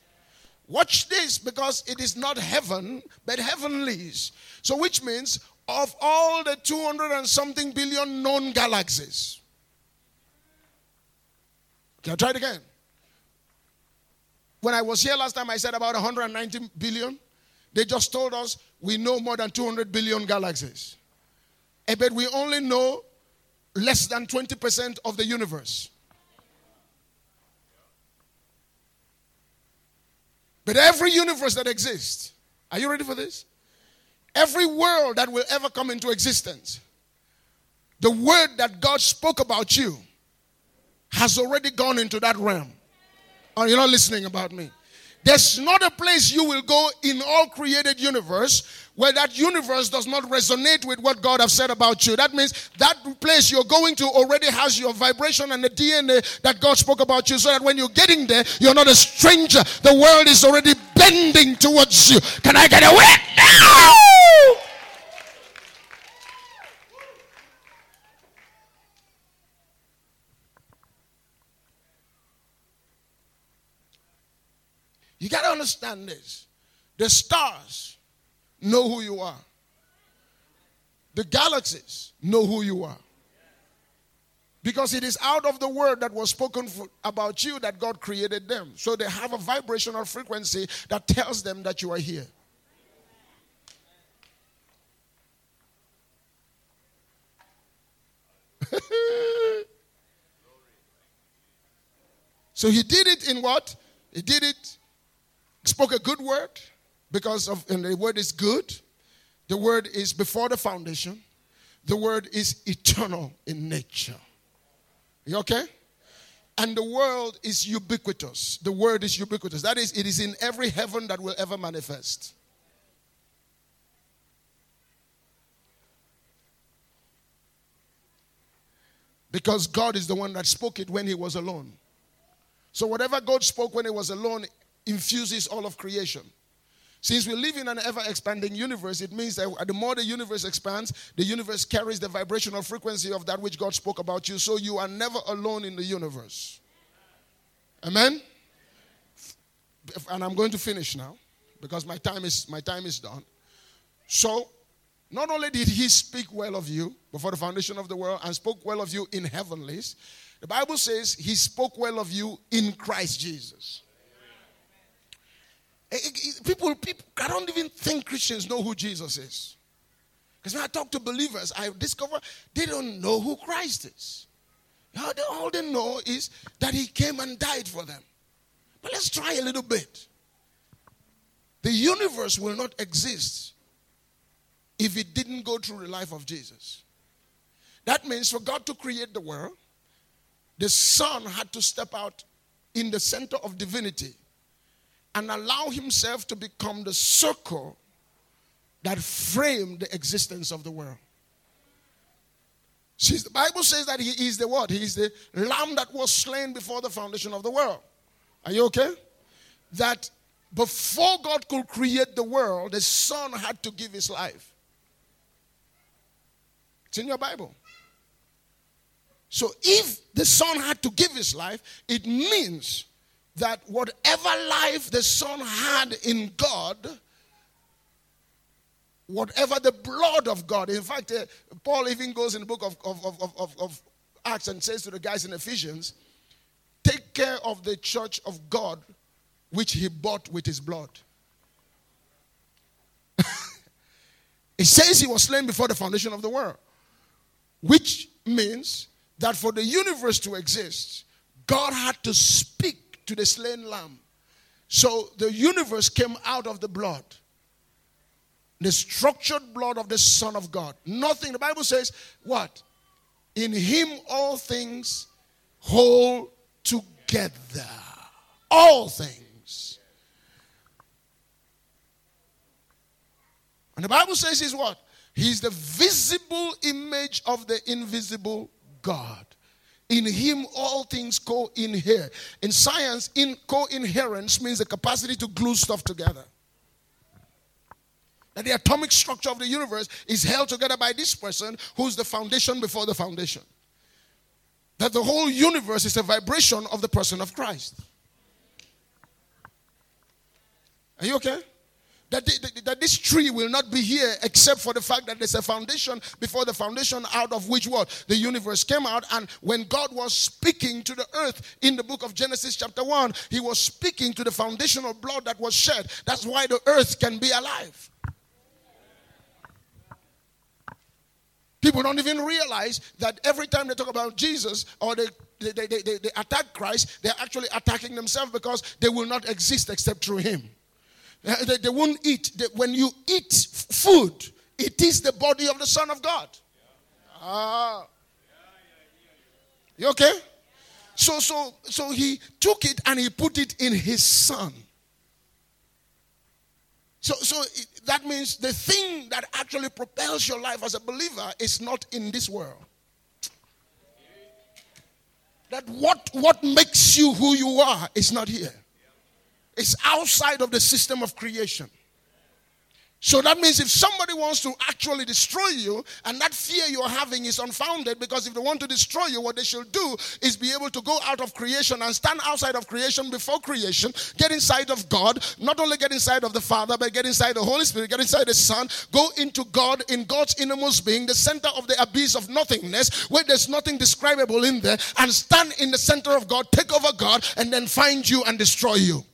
A: Watch this because it is not heaven, but heavenlies. So, which means of all the 200 and something billion known galaxies. Can I try it again? When I was here last time, I said about 190 billion. They just told us we know more than 200 billion galaxies. Eh, but we only know less than 20% of the universe. But every universe that exists, are you ready for this? Every world that will ever come into existence, the word that God spoke about you has already gone into that realm. Are you not listening about me? There's not a place you will go in all created universe where that universe does not resonate with what God has said about you. That means that place you're going to already has your vibration and the DNA that God spoke about you so that when you're getting there, you're not a stranger. The world is already bending towards you. Can I get away now? You got to understand this. The stars know who you are, the galaxies know who you are. Because it is out of the word that was spoken for, about you that God created them. So they have a vibrational frequency that tells them that you are here. so he did it in what? He did it spoke a good word because of and the word is good. The word is before the foundation. The word is eternal in nature. You okay? And the world is ubiquitous. The word is ubiquitous. That is, it is in every heaven that will ever manifest. Because God is the one that spoke it when he was alone. So, whatever God spoke when he was alone, infuses all of creation. Since we live in an ever expanding universe, it means that the more the universe expands, the universe carries the vibrational frequency of that which God spoke about you. So you are never alone in the universe. Amen? And I'm going to finish now because my time is my time is done. So not only did he speak well of you before the foundation of the world and spoke well of you in heavenlies, the Bible says he spoke well of you in Christ Jesus. Eh, eh, eh, people, people, I don't even think Christians know who Jesus is. Because when I talk to believers, I discover they don't know who Christ is. All they know is that he came and died for them. But let's try a little bit. The universe will not exist if it didn't go through the life of Jesus. That means for God to create the world, the Son had to step out in the center of divinity and allow himself to become the circle that framed the existence of the world. See, the Bible says that he is the what? He is the lamb that was slain before the foundation of the world. Are you okay? That before God could create the world, the Son had to give his life. It's in your Bible. So if the Son had to give his life, it means that whatever life the Son had in God, whatever the blood of God, in fact, uh, Paul even goes in the book of, of, of, of, of Acts and says to the guys in Ephesians, take care of the church of God which he bought with his blood. it says he was slain before the foundation of the world, which means that for the universe to exist, God had to speak to the slain lamb. So the universe came out of the blood. The structured blood of the Son of God. Nothing, the Bible says, what? In him all things hold together. All things. And the Bible says he's what? He's the visible image of the invisible God. In him, all things co inhere. In science, in co inherence means the capacity to glue stuff together. That the atomic structure of the universe is held together by this person who's the foundation before the foundation. That the whole universe is a vibration of the person of Christ. Are you okay? That, the, that this tree will not be here except for the fact that there's a foundation before the foundation out of which what? The universe came out. And when god was speaking to the earth in the book of genesis chapter 1 he was speaking to the foundational blood that was shed. That's why the earth can be alive. People don't even realize that every time they talk about Jesus or they, they, they, they, they attack Christ, they're actually attacking themselves because they will not exist except through Him. Uh, they, they won't eat. They, when you eat food, it is the body of the Son of God. Ah. You okay? So, so, so he took it and he put it in his son. So, so it, that means the thing that actually propels your life as a believer is not in this world. That what, what makes you who you are is not here. It's outside of the system of creation. So that means if somebody wants to actually destroy you, and that fear you're having is unfounded, because if they want to destroy you, what they should do is be able to go out of creation and stand outside of creation before creation, get inside of God, not only get inside of the Father, but get inside the Holy Spirit, get inside the Son, go into God in God's innermost being, the center of the abyss of nothingness, where there's nothing describable in there, and stand in the center of God, take over God, and then find you and destroy you.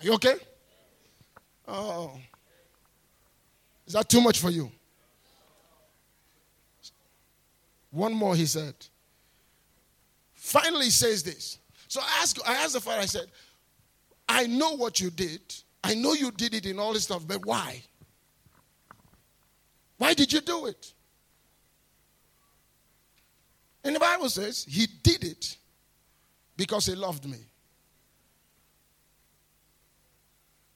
A: Are you okay? Oh. Is that too much for you? One more, he said. Finally, he says this. So I asked, I asked the father, I said, I know what you did. I know you did it in all this stuff, but why? Why did you do it? And the Bible says he did it because he loved me.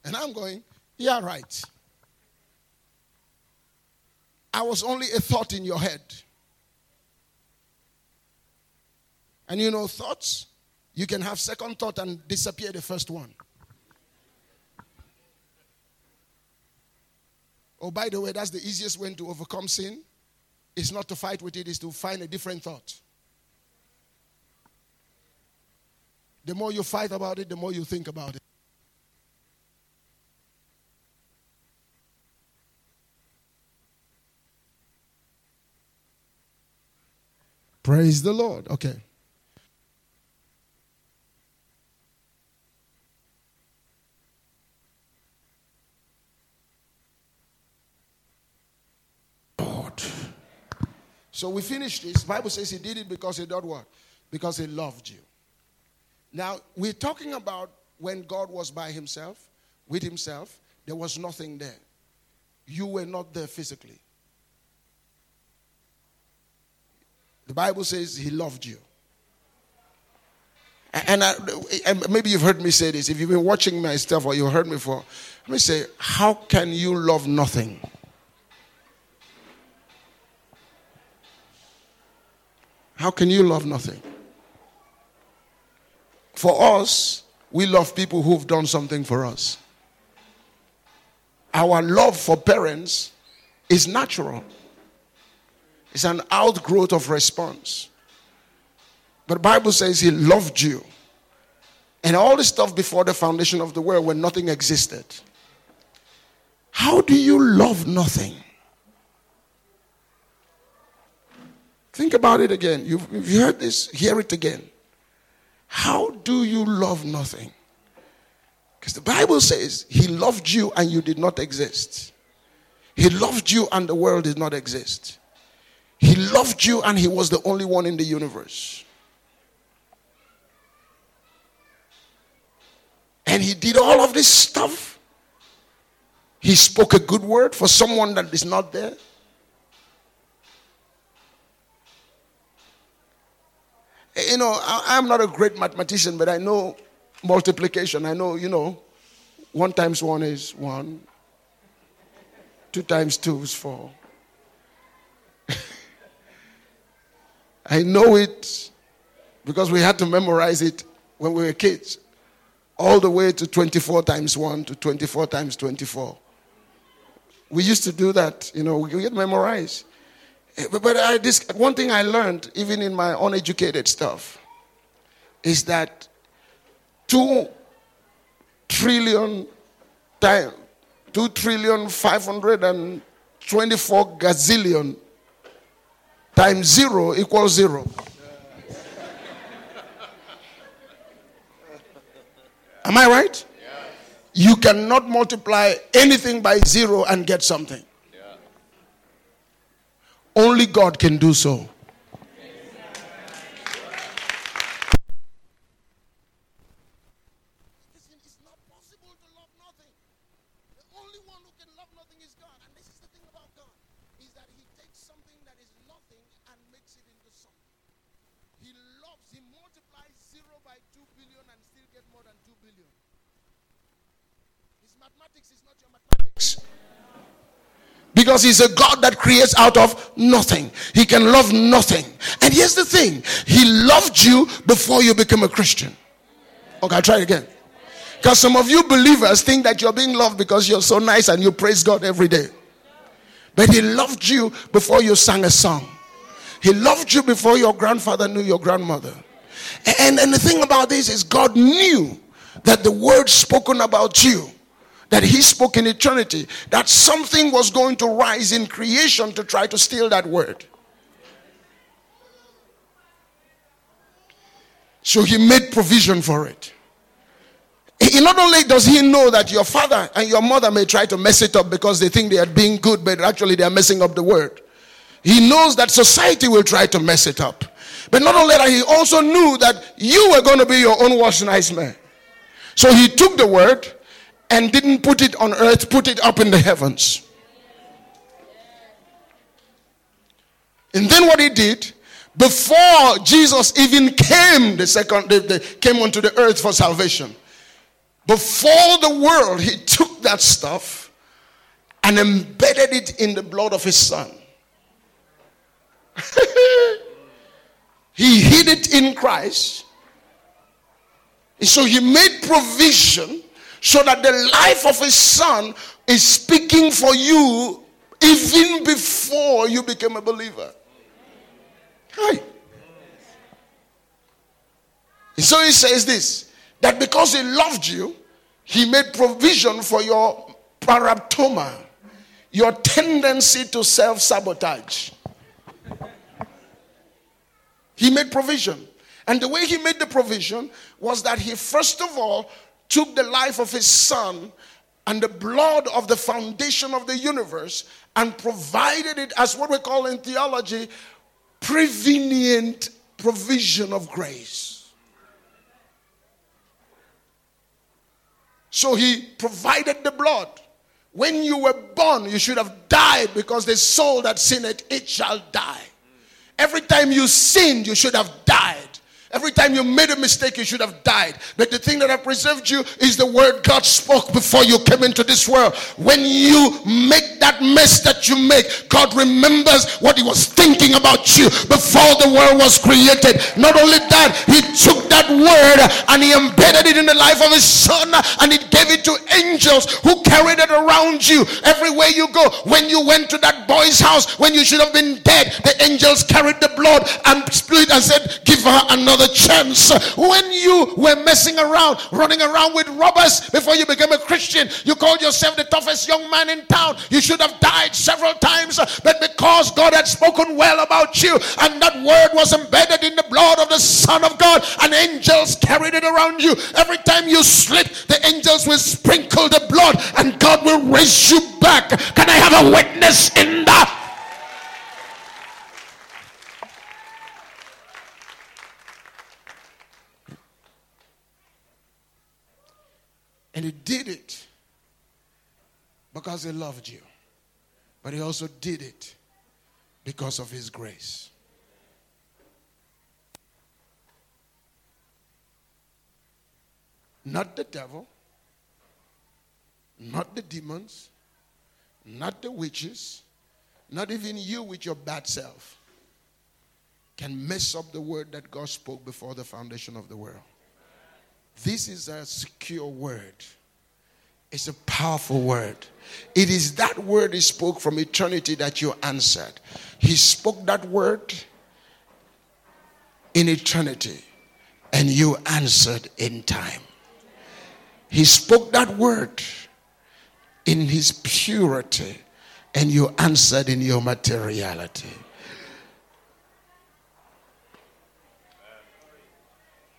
A: And I'm going, yeah, right. I was only a thought in your head. And you know, thoughts, you can have second thought and disappear the first one. Oh, by the way, that's the easiest way to overcome sin. It's not to fight with it, it's to find a different thought. The more you fight about it, the more you think about it. Praise the Lord. Okay. So we finished this. Bible says he did it because he did what? Because he loved you. Now, we're talking about when God was by himself, with himself, there was nothing there. You were not there physically. The Bible says he loved you. And, I, and, maybe you've heard me say this. If you've been watching my stuff or you've heard me before, let me say, how can you love nothing? How can you love nothing? For us, we love people who've done something for us. Our love for parents is natural. It's an outgrowth of response. But the Bible says he loved you. And all the stuff before the foundation of the world when nothing existed. How do you love nothing? Think about it again. You've, you've heard this, hear it again. How do you love nothing? Because the Bible says he loved you and you did not exist. He loved you and the world did not exist. He loved you and he was the only one in the universe. And he did all of this stuff. He spoke a good word for someone that is not there. You know, I, am not a great mathematician, but I know multiplication. I know, you know, one times one is one, two times two is four. I know it because we had to memorize it when we were kids, all the way to 24 times 1 to 24 times 24. We used to do that, you know, we get memorized. Eh, but I, this, one thing I learned, even in my uneducated stuff, is that 2 trillion times 2 trillion 524 gazillion times zero equals zero. Am I right? You cannot multiply anything by zero and get something. Only God can do so. Because he's a God that creates out of nothing. He can love nothing. And here's the thing He loved you before you became a Christian. Okay, I'll try it again. Because some of you believers think that you're being loved because you're so nice and you praise God every day. But He loved you before you sang a song. He loved you before your grandfather knew your grandmother. And, and the thing about this is, God knew that the word spoken about you that he spoke in eternity, that something was going to rise in creation to try to steal that word. So he made provision for it. He not only does he know that your father and your mother may try to mess it up because they think they are being good, but actually they are messing up the word. He knows that society will try to mess it up. But not only that, he also knew that you were going to be your own nice man. So he took the word and didn't put it on earth, put it up in the heavens. And then what he did, before Jesus even came, the second the, the, came onto the earth for salvation. Before the world, he took that stuff and embedded it in the blood of his son. He hid it in Christ. And So he made provision so that the life of his son is speaking for you even before you became a believer. Hi. So he says this that because he loved you, he made provision for your paraptoma, your tendency to self sabotage. He made provision. And the way he made the provision was that he, first of all, took the life of his son and the blood of the foundation of the universe and provided it as what we call in theology prevenient provision of grace. So he provided the blood. When you were born, you should have died because the soul that sinned, it shall die. Every time you sinned, you should have died. Every time you made a mistake, you should have died. But the thing that has preserved you is the word God spoke before you came into this world. When you make that mess that you make, God remembers what He was thinking about you before the world was created. Not only that, He took that word and He embedded it in the life of His Son and He gave it to angels who carried it around you everywhere you go. When you went to that boy's house, when you should have been dead, the angels carried the blood and split and said, Give her another another chance. When you were messing around, running around with robbers before you became a Christian, you called yourself the toughest young man in town. You should have died several times, but because God had spoken well about you and that word was embedded in the blood of the Son of God, and angels carried it around you. Every time you slip, the angels will sprinkle the blood and God will raise you back. Can I have a witness in that? And he did it because he loved you. But he also did it because of his grace. Not the devil, not the demons, not the witches, not even you with your bad self can mess up the word that God spoke before the foundation of the world. This is a secure word. It's a powerful word. It is that word he spoke from eternity that you answered. He spoke that word in eternity and you answered in time. He spoke that word in his purity and you answered in your materiality.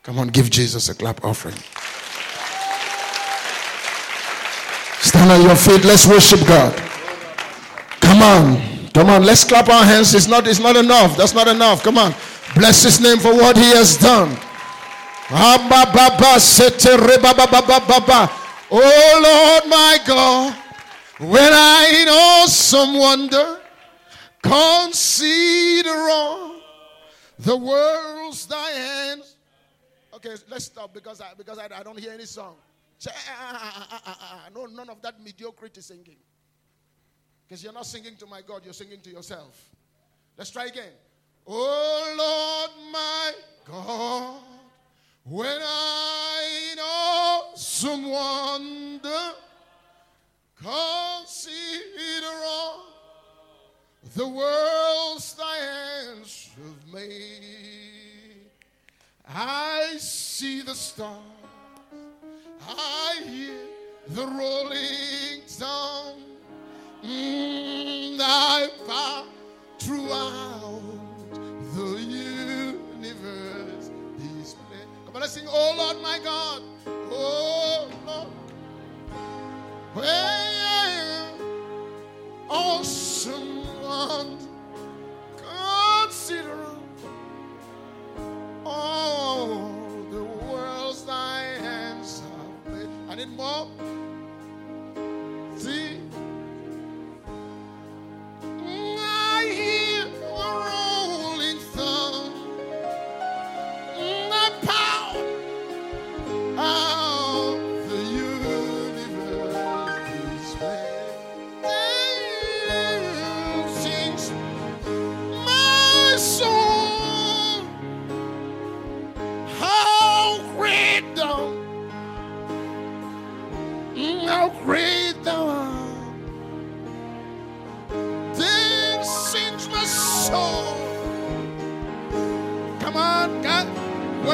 A: Come on, give Jesus a clap offering. Stand on your feet. Let's worship God. Come on. Come on. Let's clap our hands. It's not, it's not enough. That's not enough. Come on. Bless his name for what he has done. Oh Lord my God, when I in awesome wonder consider all the world's thy hands Okay, let's stop because I because I, I don't hear any song. Ah, ah, ah, no, none of that mediocrity singing. Because you're not singing to my God, you're singing to yourself. Let's try again. Oh Lord my God, when I know some wonder, consider all the world's thy hands have made. I see the stars, I hear the rolling sound. Mm, I bow throughout the universe. Display. Come on, let's sing, Oh Lord my God, Oh Lord, where I am, awesome one, consider all the world's thy hands have made. I need more. See?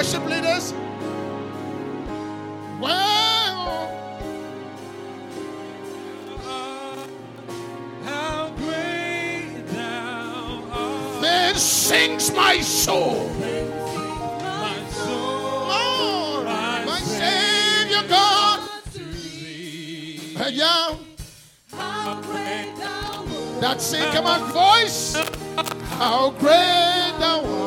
A: worship leaders. Wow.
B: How great thou art.
A: Then sings my soul. Yeah. That sing, come on, voice. How great thou art.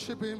A: worship Him.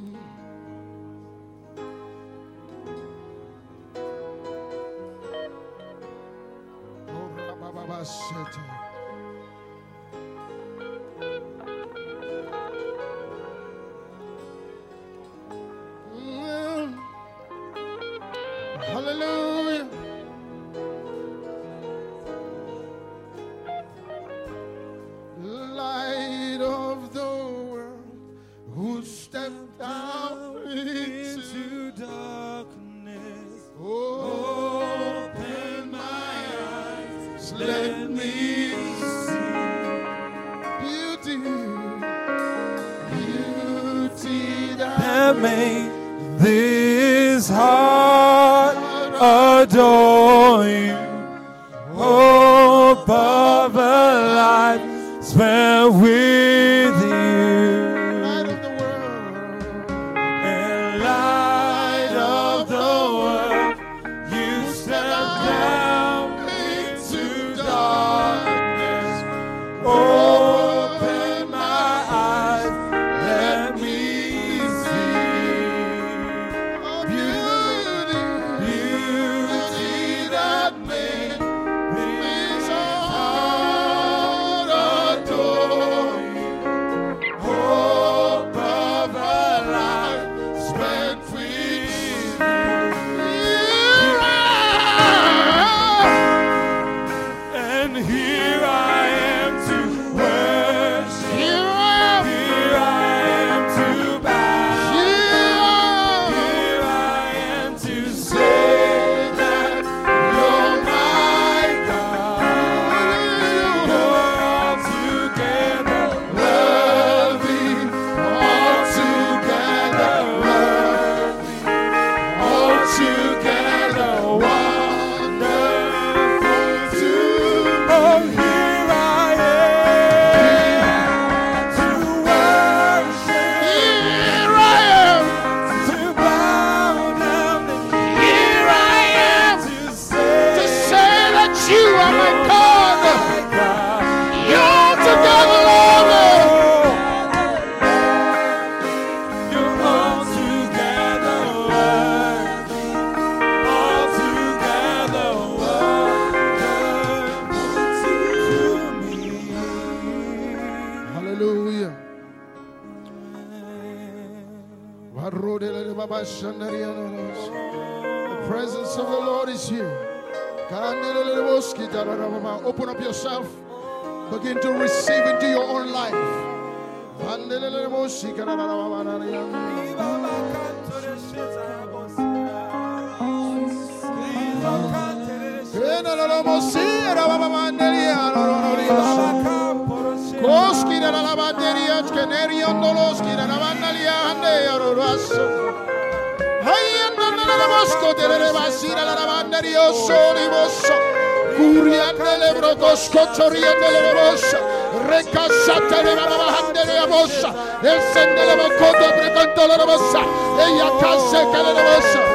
B: Ayaka né, Sekalerabosa.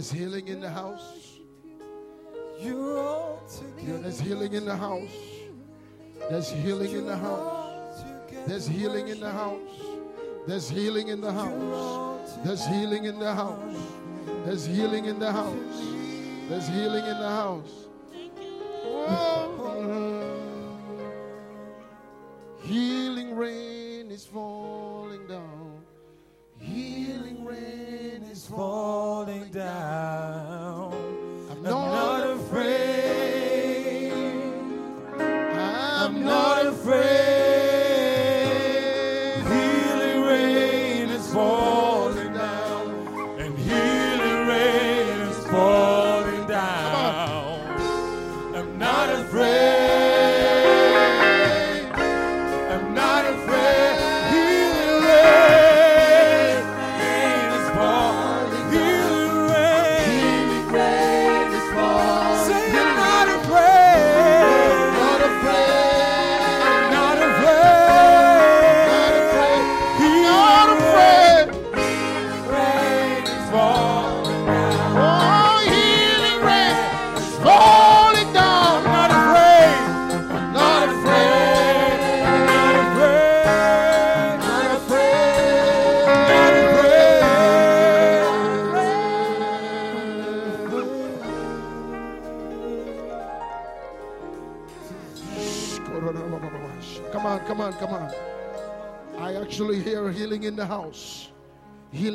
A: There's healing in the house. There's healing in the house. There's healing in the house. There's healing in the house. There's healing in the house. There's healing in the house. There's healing in the house. There's healing in the house. Whoa.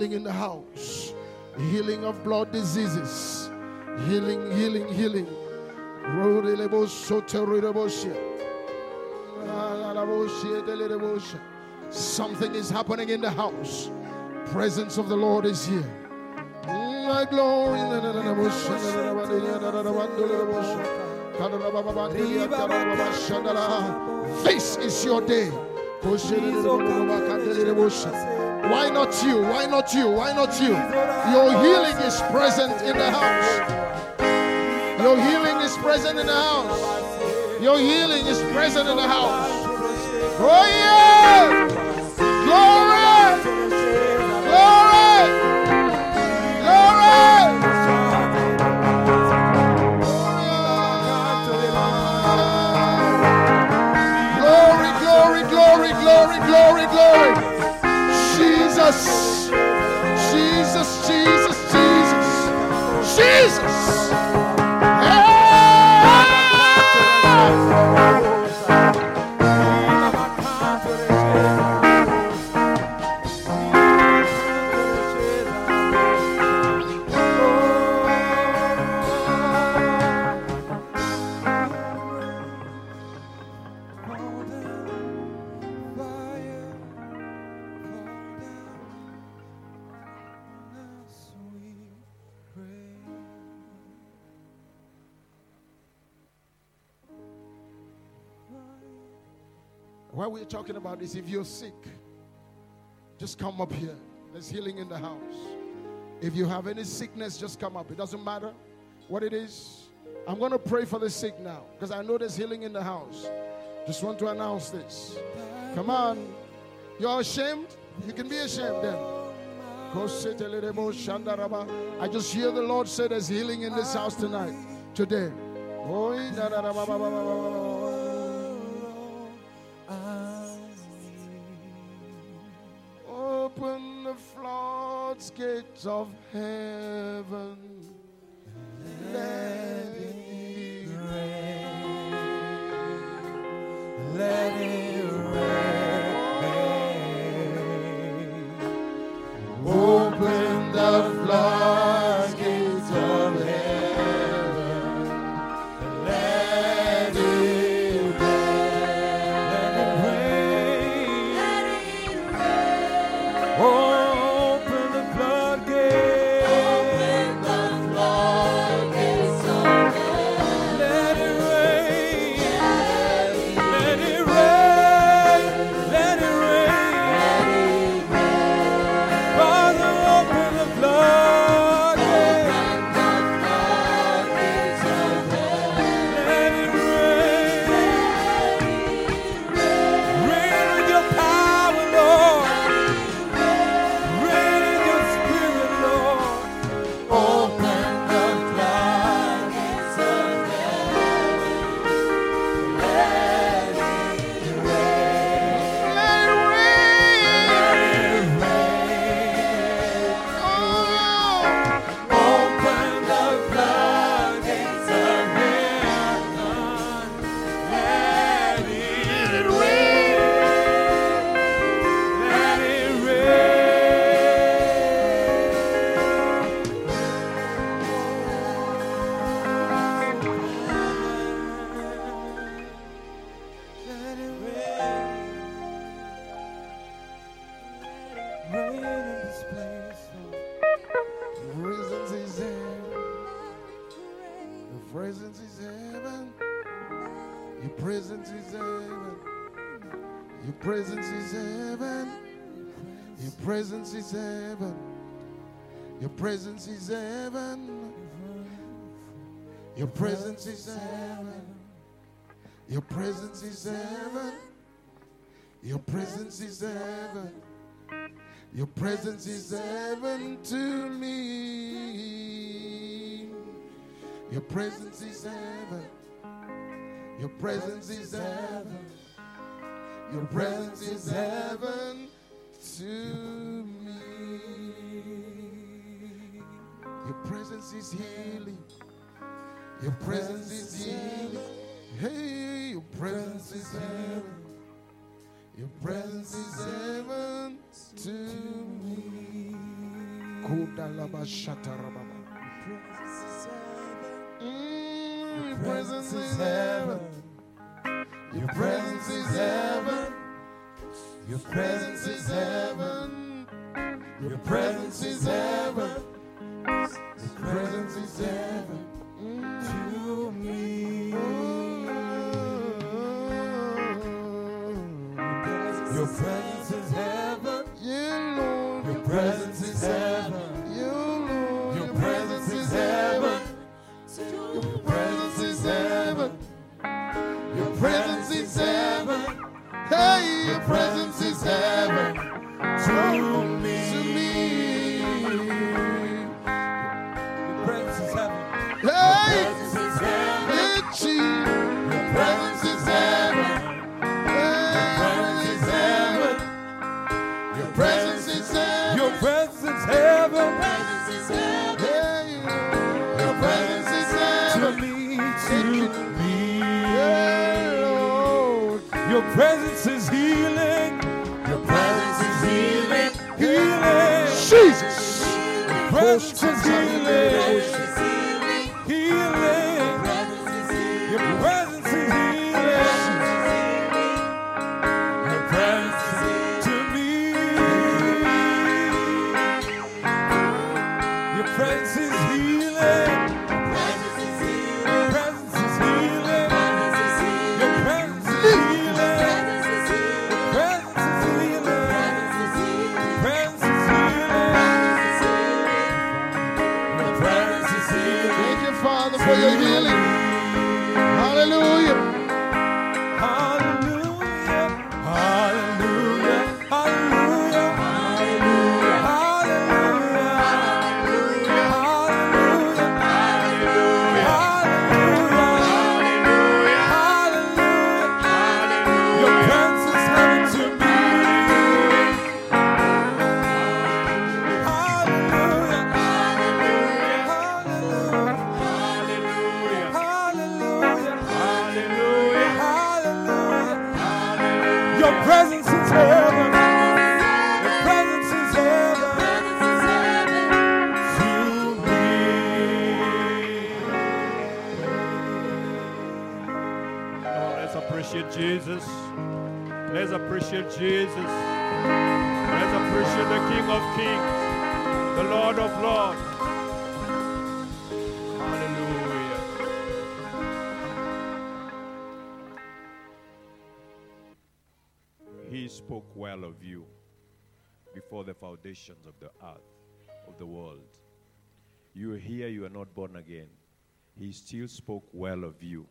A: Healing
B: in the house. Healing of blood diseases. Healing, healing, healing. Something is happening in the house. Presence of the Lord is here. My glory. This is your day. Why not you? Why not you? Why not you? Your healing is present in the house. Your healing is present in the house. Your healing is present in the house. Oh yeah! Why we're talking about this, if you're sick, just come up here. There's healing in the house. If you have any sickness, just come up. It doesn't matter what it is. I'm going to pray for the sick now because I know there's healing in the house. Just want to announce this. Come on. You're ashamed? You can be ashamed then. I just hear the Lord say there's healing in this house tonight, today. Of heaven. Presence is heaven. Your presence is heaven to me. Your presence is heaven. Your presence is heaven. Your presence is heaven to me. Your presence is healing. Your presence is healing. Hey, your presence is heaven.
A: Your presence is heaven to me. Mm, Your presence is heaven. Your presence is heaven. Your presence is heaven. Your presence is heaven. Your presence is heaven to me.
C: Praise spoke well of you before the foundations of the earth, of the world. You are here, you are not born again. He still spoke well of you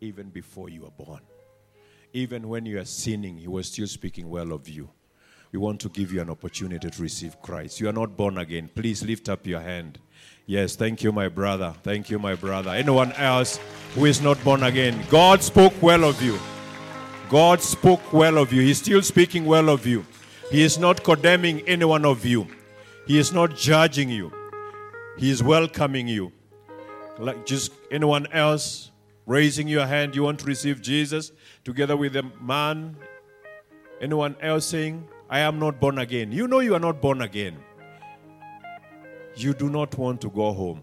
C: even before you were born. Even when you are sinning, He was still speaking well of you. We want to give you an opportunity to receive Christ. You are not born again. Please lift up your hand. Yes, thank you, my brother. Thank you, my brother. Anyone else who is not born again? God spoke well of you. God spoke well of you. He's still speaking well of you. He is not condemning any one of you. He is not judging you. He is welcoming you. Like just anyone else raising your hand, you want to receive Jesus together with a man. Anyone else saying, I am not born again. You know you are not born again. You do not want to go home.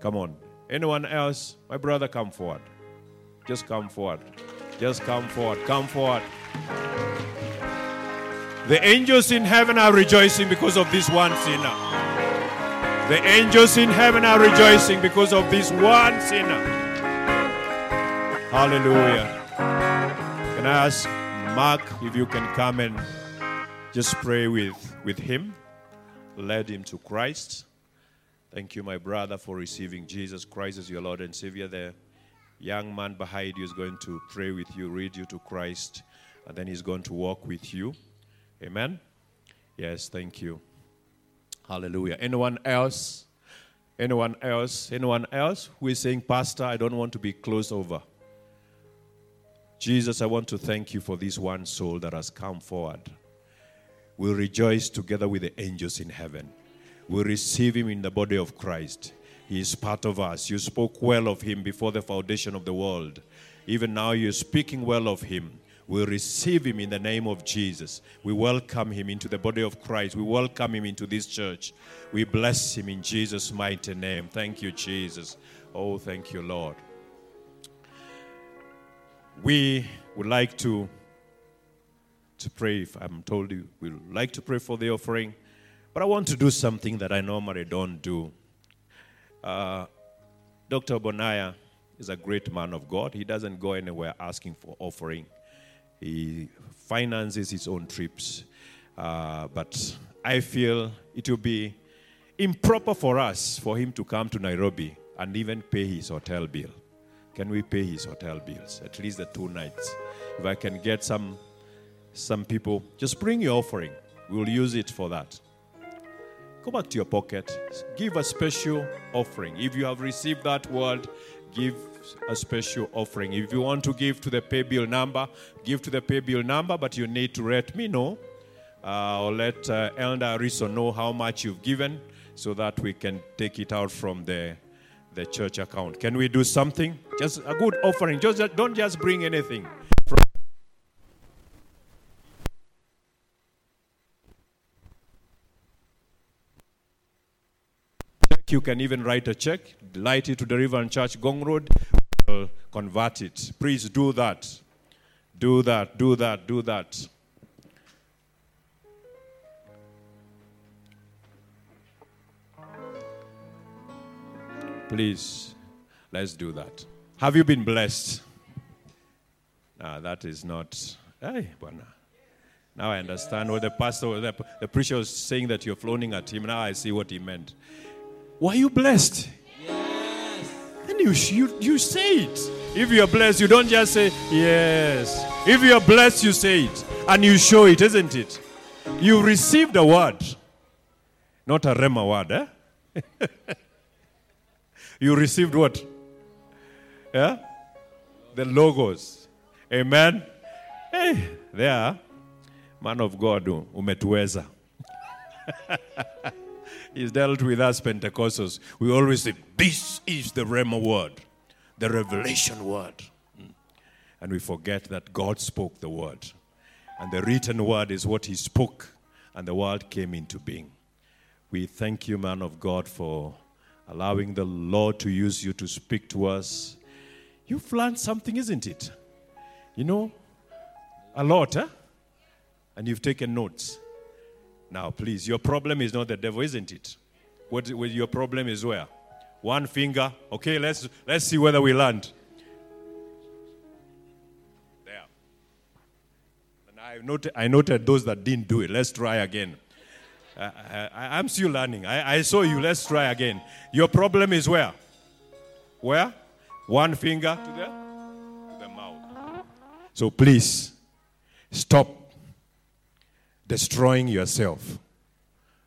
C: Come on. Anyone else? My brother, come forward. Just come forward. Just come forward. Come forward. The angels in heaven are rejoicing because of this one sinner. The angels in heaven are rejoicing because of this one sinner. Hallelujah. Can I ask Mark if you can come and just pray with, with him? Lead him to Christ. Thank you, my brother, for receiving Jesus Christ as your Lord and Savior. The young man behind you is going to pray with you, lead you to Christ, and then he's going to walk with you. Amen? Yes, thank you. Hallelujah. Anyone else? Anyone else? Anyone else who is saying, Pastor, I don't want to be closed over? Jesus, I want to thank you for this one soul that has come forward. We'll rejoice together with the angels in heaven. We'll receive him in the body of Christ. He is part of us. You spoke well of him before the foundation of the world. Even now, you're speaking well of him. We receive him in the name of Jesus. We welcome him into the body of Christ. We welcome him into this church. We bless him in Jesus' mighty name. Thank you, Jesus. Oh, thank you, Lord. We would like to to pray. If I'm told you, we would like to pray for the offering, but I want to do something that I normally don't do. Uh, Dr. Bonaya is a great man of God. He doesn't go anywhere asking for offering. He finances his own trips. Uh, but I feel it will be improper for us for him to come to Nairobi and even pay his hotel bill. Can we pay his hotel bills? At least the two nights. If I can get some some people, just bring your offering. We'll use it for that. Go back to your pocket. Give a special offering. If you have received that word, give a special offering. If you want to give to the pay bill number, give to the pay bill number, but you need to let me know uh, or let uh, Elder Ariso know how much you've given so that we can take it out from the, the church account. Can we do something? Just a good offering. Just, don't just bring anything. From check, you can even write a check, light it to the River and Church Ngong Road, we'll convert it. Please do that. Do that, do that, do that. Please, let's do that. Have you been blessed? Ah, that is not. Hey, Bwana. Now I understand what the pastor, the, the preacher was saying that you're floating at him. Now I see what he meant. Were you blessed? Yes. And you, you, you say it. If you're blessed, you don't just say, yes. If you're blessed, you say it. And you show it, isn't it? You received a word, not a Rhema word, eh? you received what? Yeah? The logos. Amen? Hey, there. Man of God, umetuweza. He's dealt with us Pentecostals. We always say, This is the Rhema word, the revelation word. Mm. And we forget that God spoke the word. And the written word is what He spoke, and the word came into being. We thank you, man of God, for allowing the Lord to use you to speak to us. You've learned something, isn't it? You know, a lot, eh? And you've taken notes. Now, please, your problem is not the devil, isn't it? What, what your problem is where? One finger. Okay, let's let's see whether we land. There. And I noted, I noted those that didn't do it. Let's try again. I, I, I'm still learning. I, I saw you. Let's try again. Your problem is where? Where? One finger to the, to the mouth. So please, stop destroying yourself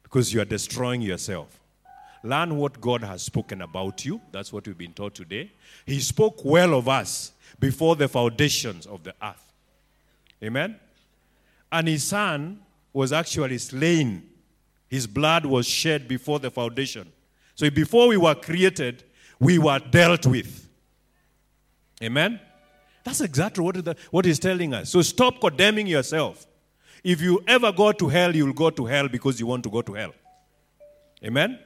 C: because you are destroying yourself. Learn what God has spoken about you. That's what we've been taught today. He spoke well of us before the foundations of the earth. Amen? And his son was actually slain. His blood was shed before the foundation. So before we were created, we were dealt with. Amen? That's exactly what, the, what he's telling us. So stop condemning yourself. If you ever go to hell, you'll go to hell because you want to go to hell. Amen?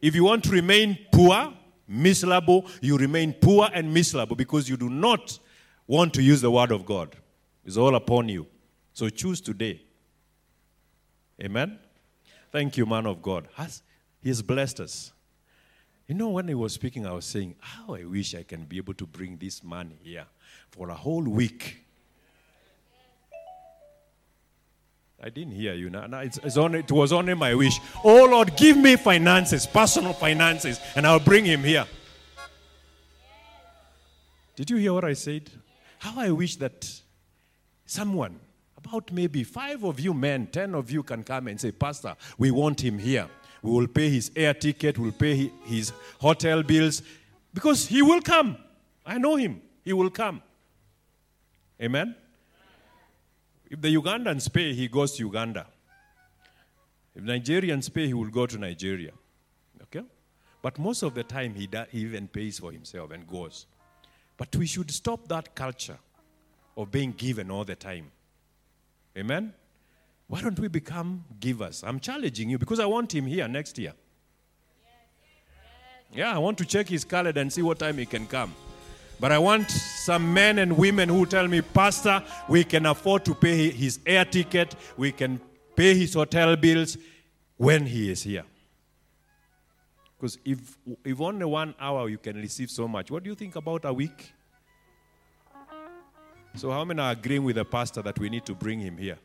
C: If you want to remain poor, miserable, you remain poor and miserable because you do not want to use the word of God. It's all upon you. So choose today. Amen? Thank you, man of God. He has blessed us. You know, when he was speaking, I was saying, How I wish I can be able to bring this man here for a whole week. I didn't hear you. Now, it's, it's only, it was only my wish. Oh Lord, give me finances, personal finances, and I'll bring him here. Did you hear what I said? How I wish that someone, about maybe five of you men, ten of you can come and say, Pastor, we want him here. We will pay his air ticket, we'll pay his hotel bills, because he will come. I know him. He will come. Amen? If the Ugandans pay, he goes to Uganda. If Nigerians pay, he will go to Nigeria. Okay? But most of the time, he, da- he even pays for himself and goes. But we should stop that culture of being given all the time. Amen? Why don't we become givers? I'm challenging you because I want him here next year. Yeah, I want to check his calendar and see what time he can come. But I want some men and women who tell me, Pastor, we can afford to pay his air ticket, we can pay his hotel bills when he is here. Because if, if only one hour you can receive so much, what do you think about a week? So, how many are agreeing with the pastor that we need to bring him here?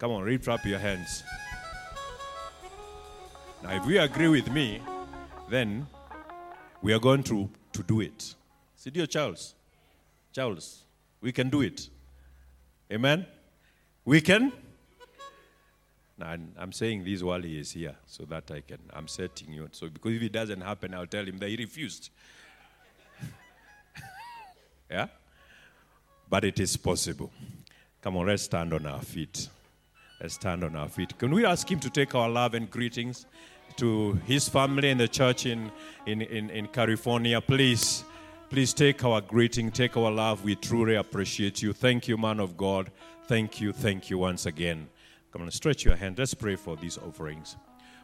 C: Come on, reach up your hands. Now, if we agree with me, then we are going to, to do it. Dear Charles, Charles, we can do it. Amen? We can? Now, I'm- I'm saying this while he is here so that I can, I'm setting you. So, because if it doesn't happen, I'll tell him that he refused. yeah? But it is possible. Come on, let's stand on our feet. Let's stand on our feet. Can we ask him to take our love and greetings to his family and the church in, in, in, in California? Please, please take our greeting, take our love. We truly appreciate you. Thank you, man of God. Thank you, thank you once again. Come on, stretch your hand. Let's pray for these offerings.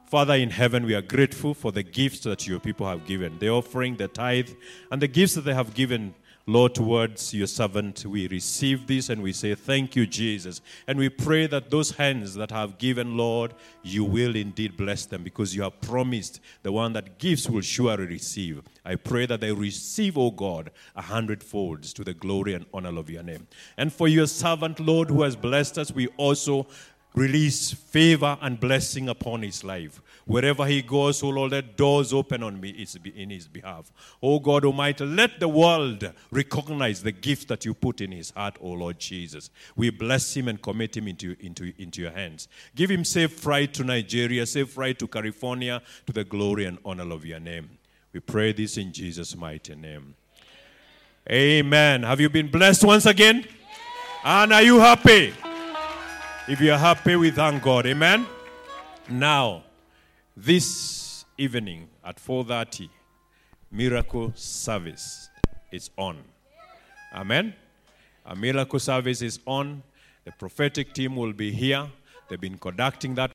C: Father in heaven, we are grateful for the gifts that your people have given, the offering, the tithe, and the gifts that they have given, Lord, towards your servant. We receive this and we say, Thank you, Jesus. And we pray that those hands that have given, Lord, you will indeed bless them because you have promised the one that gives will surely receive. I pray that they receive, O God, a hundredfolds to the glory and honor of your name. And for your servant, Lord, who has blessed us, we also release favor and blessing upon his life. Wherever he goes, oh Lord, let doors open on me in his behalf. Oh God Almighty, let the world recognize the gift that you put in his heart, oh Lord Jesus. We bless him and commit him into, into, into your hands. Give him safe flight to Nigeria, safe flight to California, to the glory and honor of your name. We pray this in Jesus' mighty name. Amen. Have you been blessed once again? And are you happy? If you're happy, we thank God. Amen. Now, this evening at 4:30, miracle service is on. Amen. A miracle service is on. The prophetic team will be here. They've been conducting that